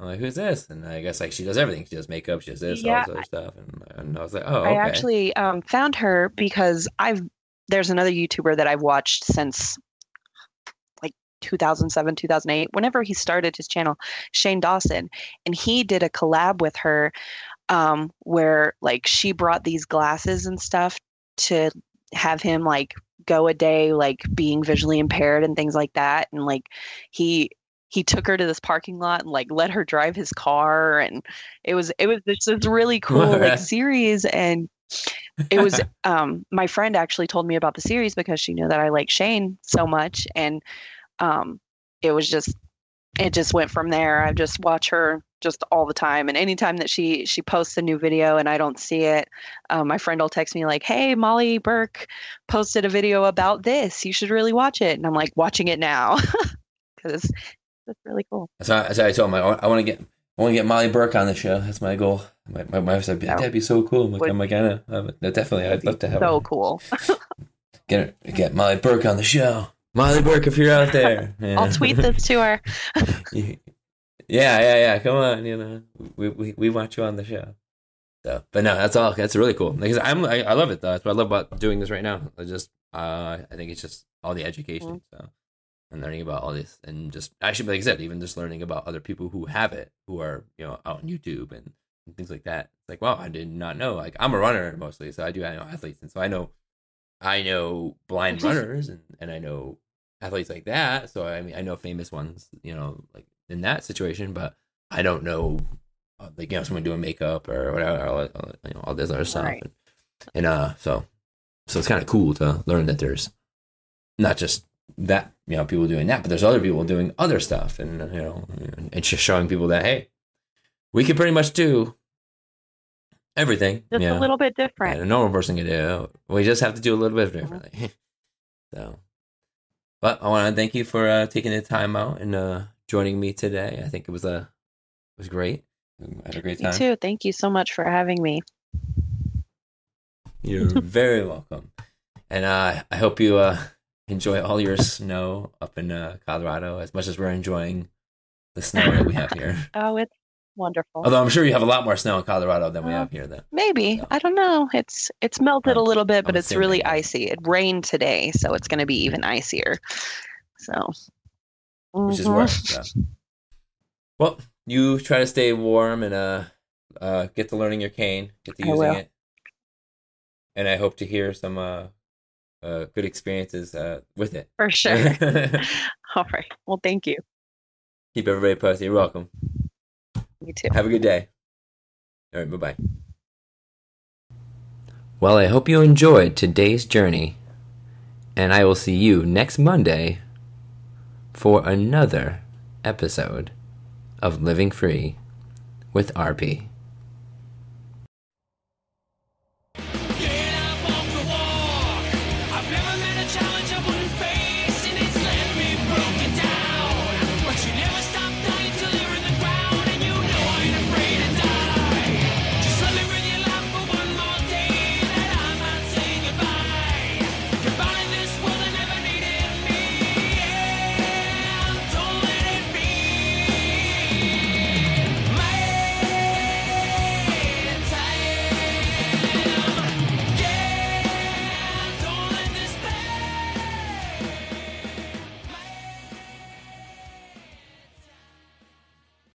I'm like, "Who's this?" And I guess like she does everything. She does makeup. She does this, Yeah, all this other stuff. And, and I was like, "Oh, okay. I actually um, found her because I've there's another YouTuber that I've watched since like 2007, 2008, whenever he started his channel, Shane Dawson, and he did a collab with her um, where like she brought these glasses and stuff to have him like go a day like being visually impaired and things like that, and like he he took her to this parking lot and like let her drive his car and it was it was this, this really cool like series and it was um my friend actually told me about the series because she knew that I like Shane so much and um it was just it just went from there. I just watch her just all the time and anytime that she she posts a new video and I don't see it, um, my friend will text me like, "Hey, Molly Burke posted a video about this. You should really watch it." And I'm like watching it now cuz it's really cool. So, I- so I told him I, I want to get I want to get Molly Burke on the show. That's my goal. My, my wife said That that'd be so cool. I'm like, would- I'm like, I know. No, definitely, I'd love to have So her. cool. get her, get Molly Burke on the show. Molly Burke, if you're out there, yeah. I'll tweet this to her. yeah, yeah, yeah. Come on, you know, we we, we want you on the show. So, but no, that's all. That's really cool because I'm I, I love it though. That's what I love about doing this right now. I just uh I think it's just all the education. So and learning about all this and just actually like I said, even just learning about other people who have it, who are you know out on YouTube and, and things like that. It's like wow, I did not know. Like I'm a runner mostly, so I do I know athletes, and so I know I know blind runners and and I know athletes like that. So I mean I know famous ones, you know, like in that situation, but I don't know uh, like you know someone doing makeup or whatever, all, all, you know all this other stuff, Right. and, and uh so so it's kind of cool to learn that there's not just that you know people doing that, but there's other people doing other stuff, and you know, and it's just showing people that hey, we can pretty much do everything. Just a little bit different. a normal person can do. We just have to do a little bit differently. so, but I want to thank you for uh, taking the time out and uh, joining me today. I think it was a it was great. I had a great time. too. Thank you so much for having me. You're very welcome. And uh, I hope you uh, enjoy all your snow up in uh, Colorado as much as we're enjoying the snow that we have here. Oh, it's wonderful. Although I'm sure you have a lot more snow in Colorado than we Uh, have here. Then Maybe. Yeah. I don't know. It's it's melted a little bit, but I'm it's really assuming. icy. It rained today, so it's going to be even icier. So, which is worse. So. Well, you try to stay warm and uh, uh, get to learning your cane, get to using it, and I hope to hear some uh, uh, good experiences uh, with it. for sure. All right. Well, thank you. Keep everybody posted. You're welcome. You too. Have a good day. All right. Bye bye. Well, I hope you enjoyed today's journey, and I will see you next Monday for another episode of Living Free with RP.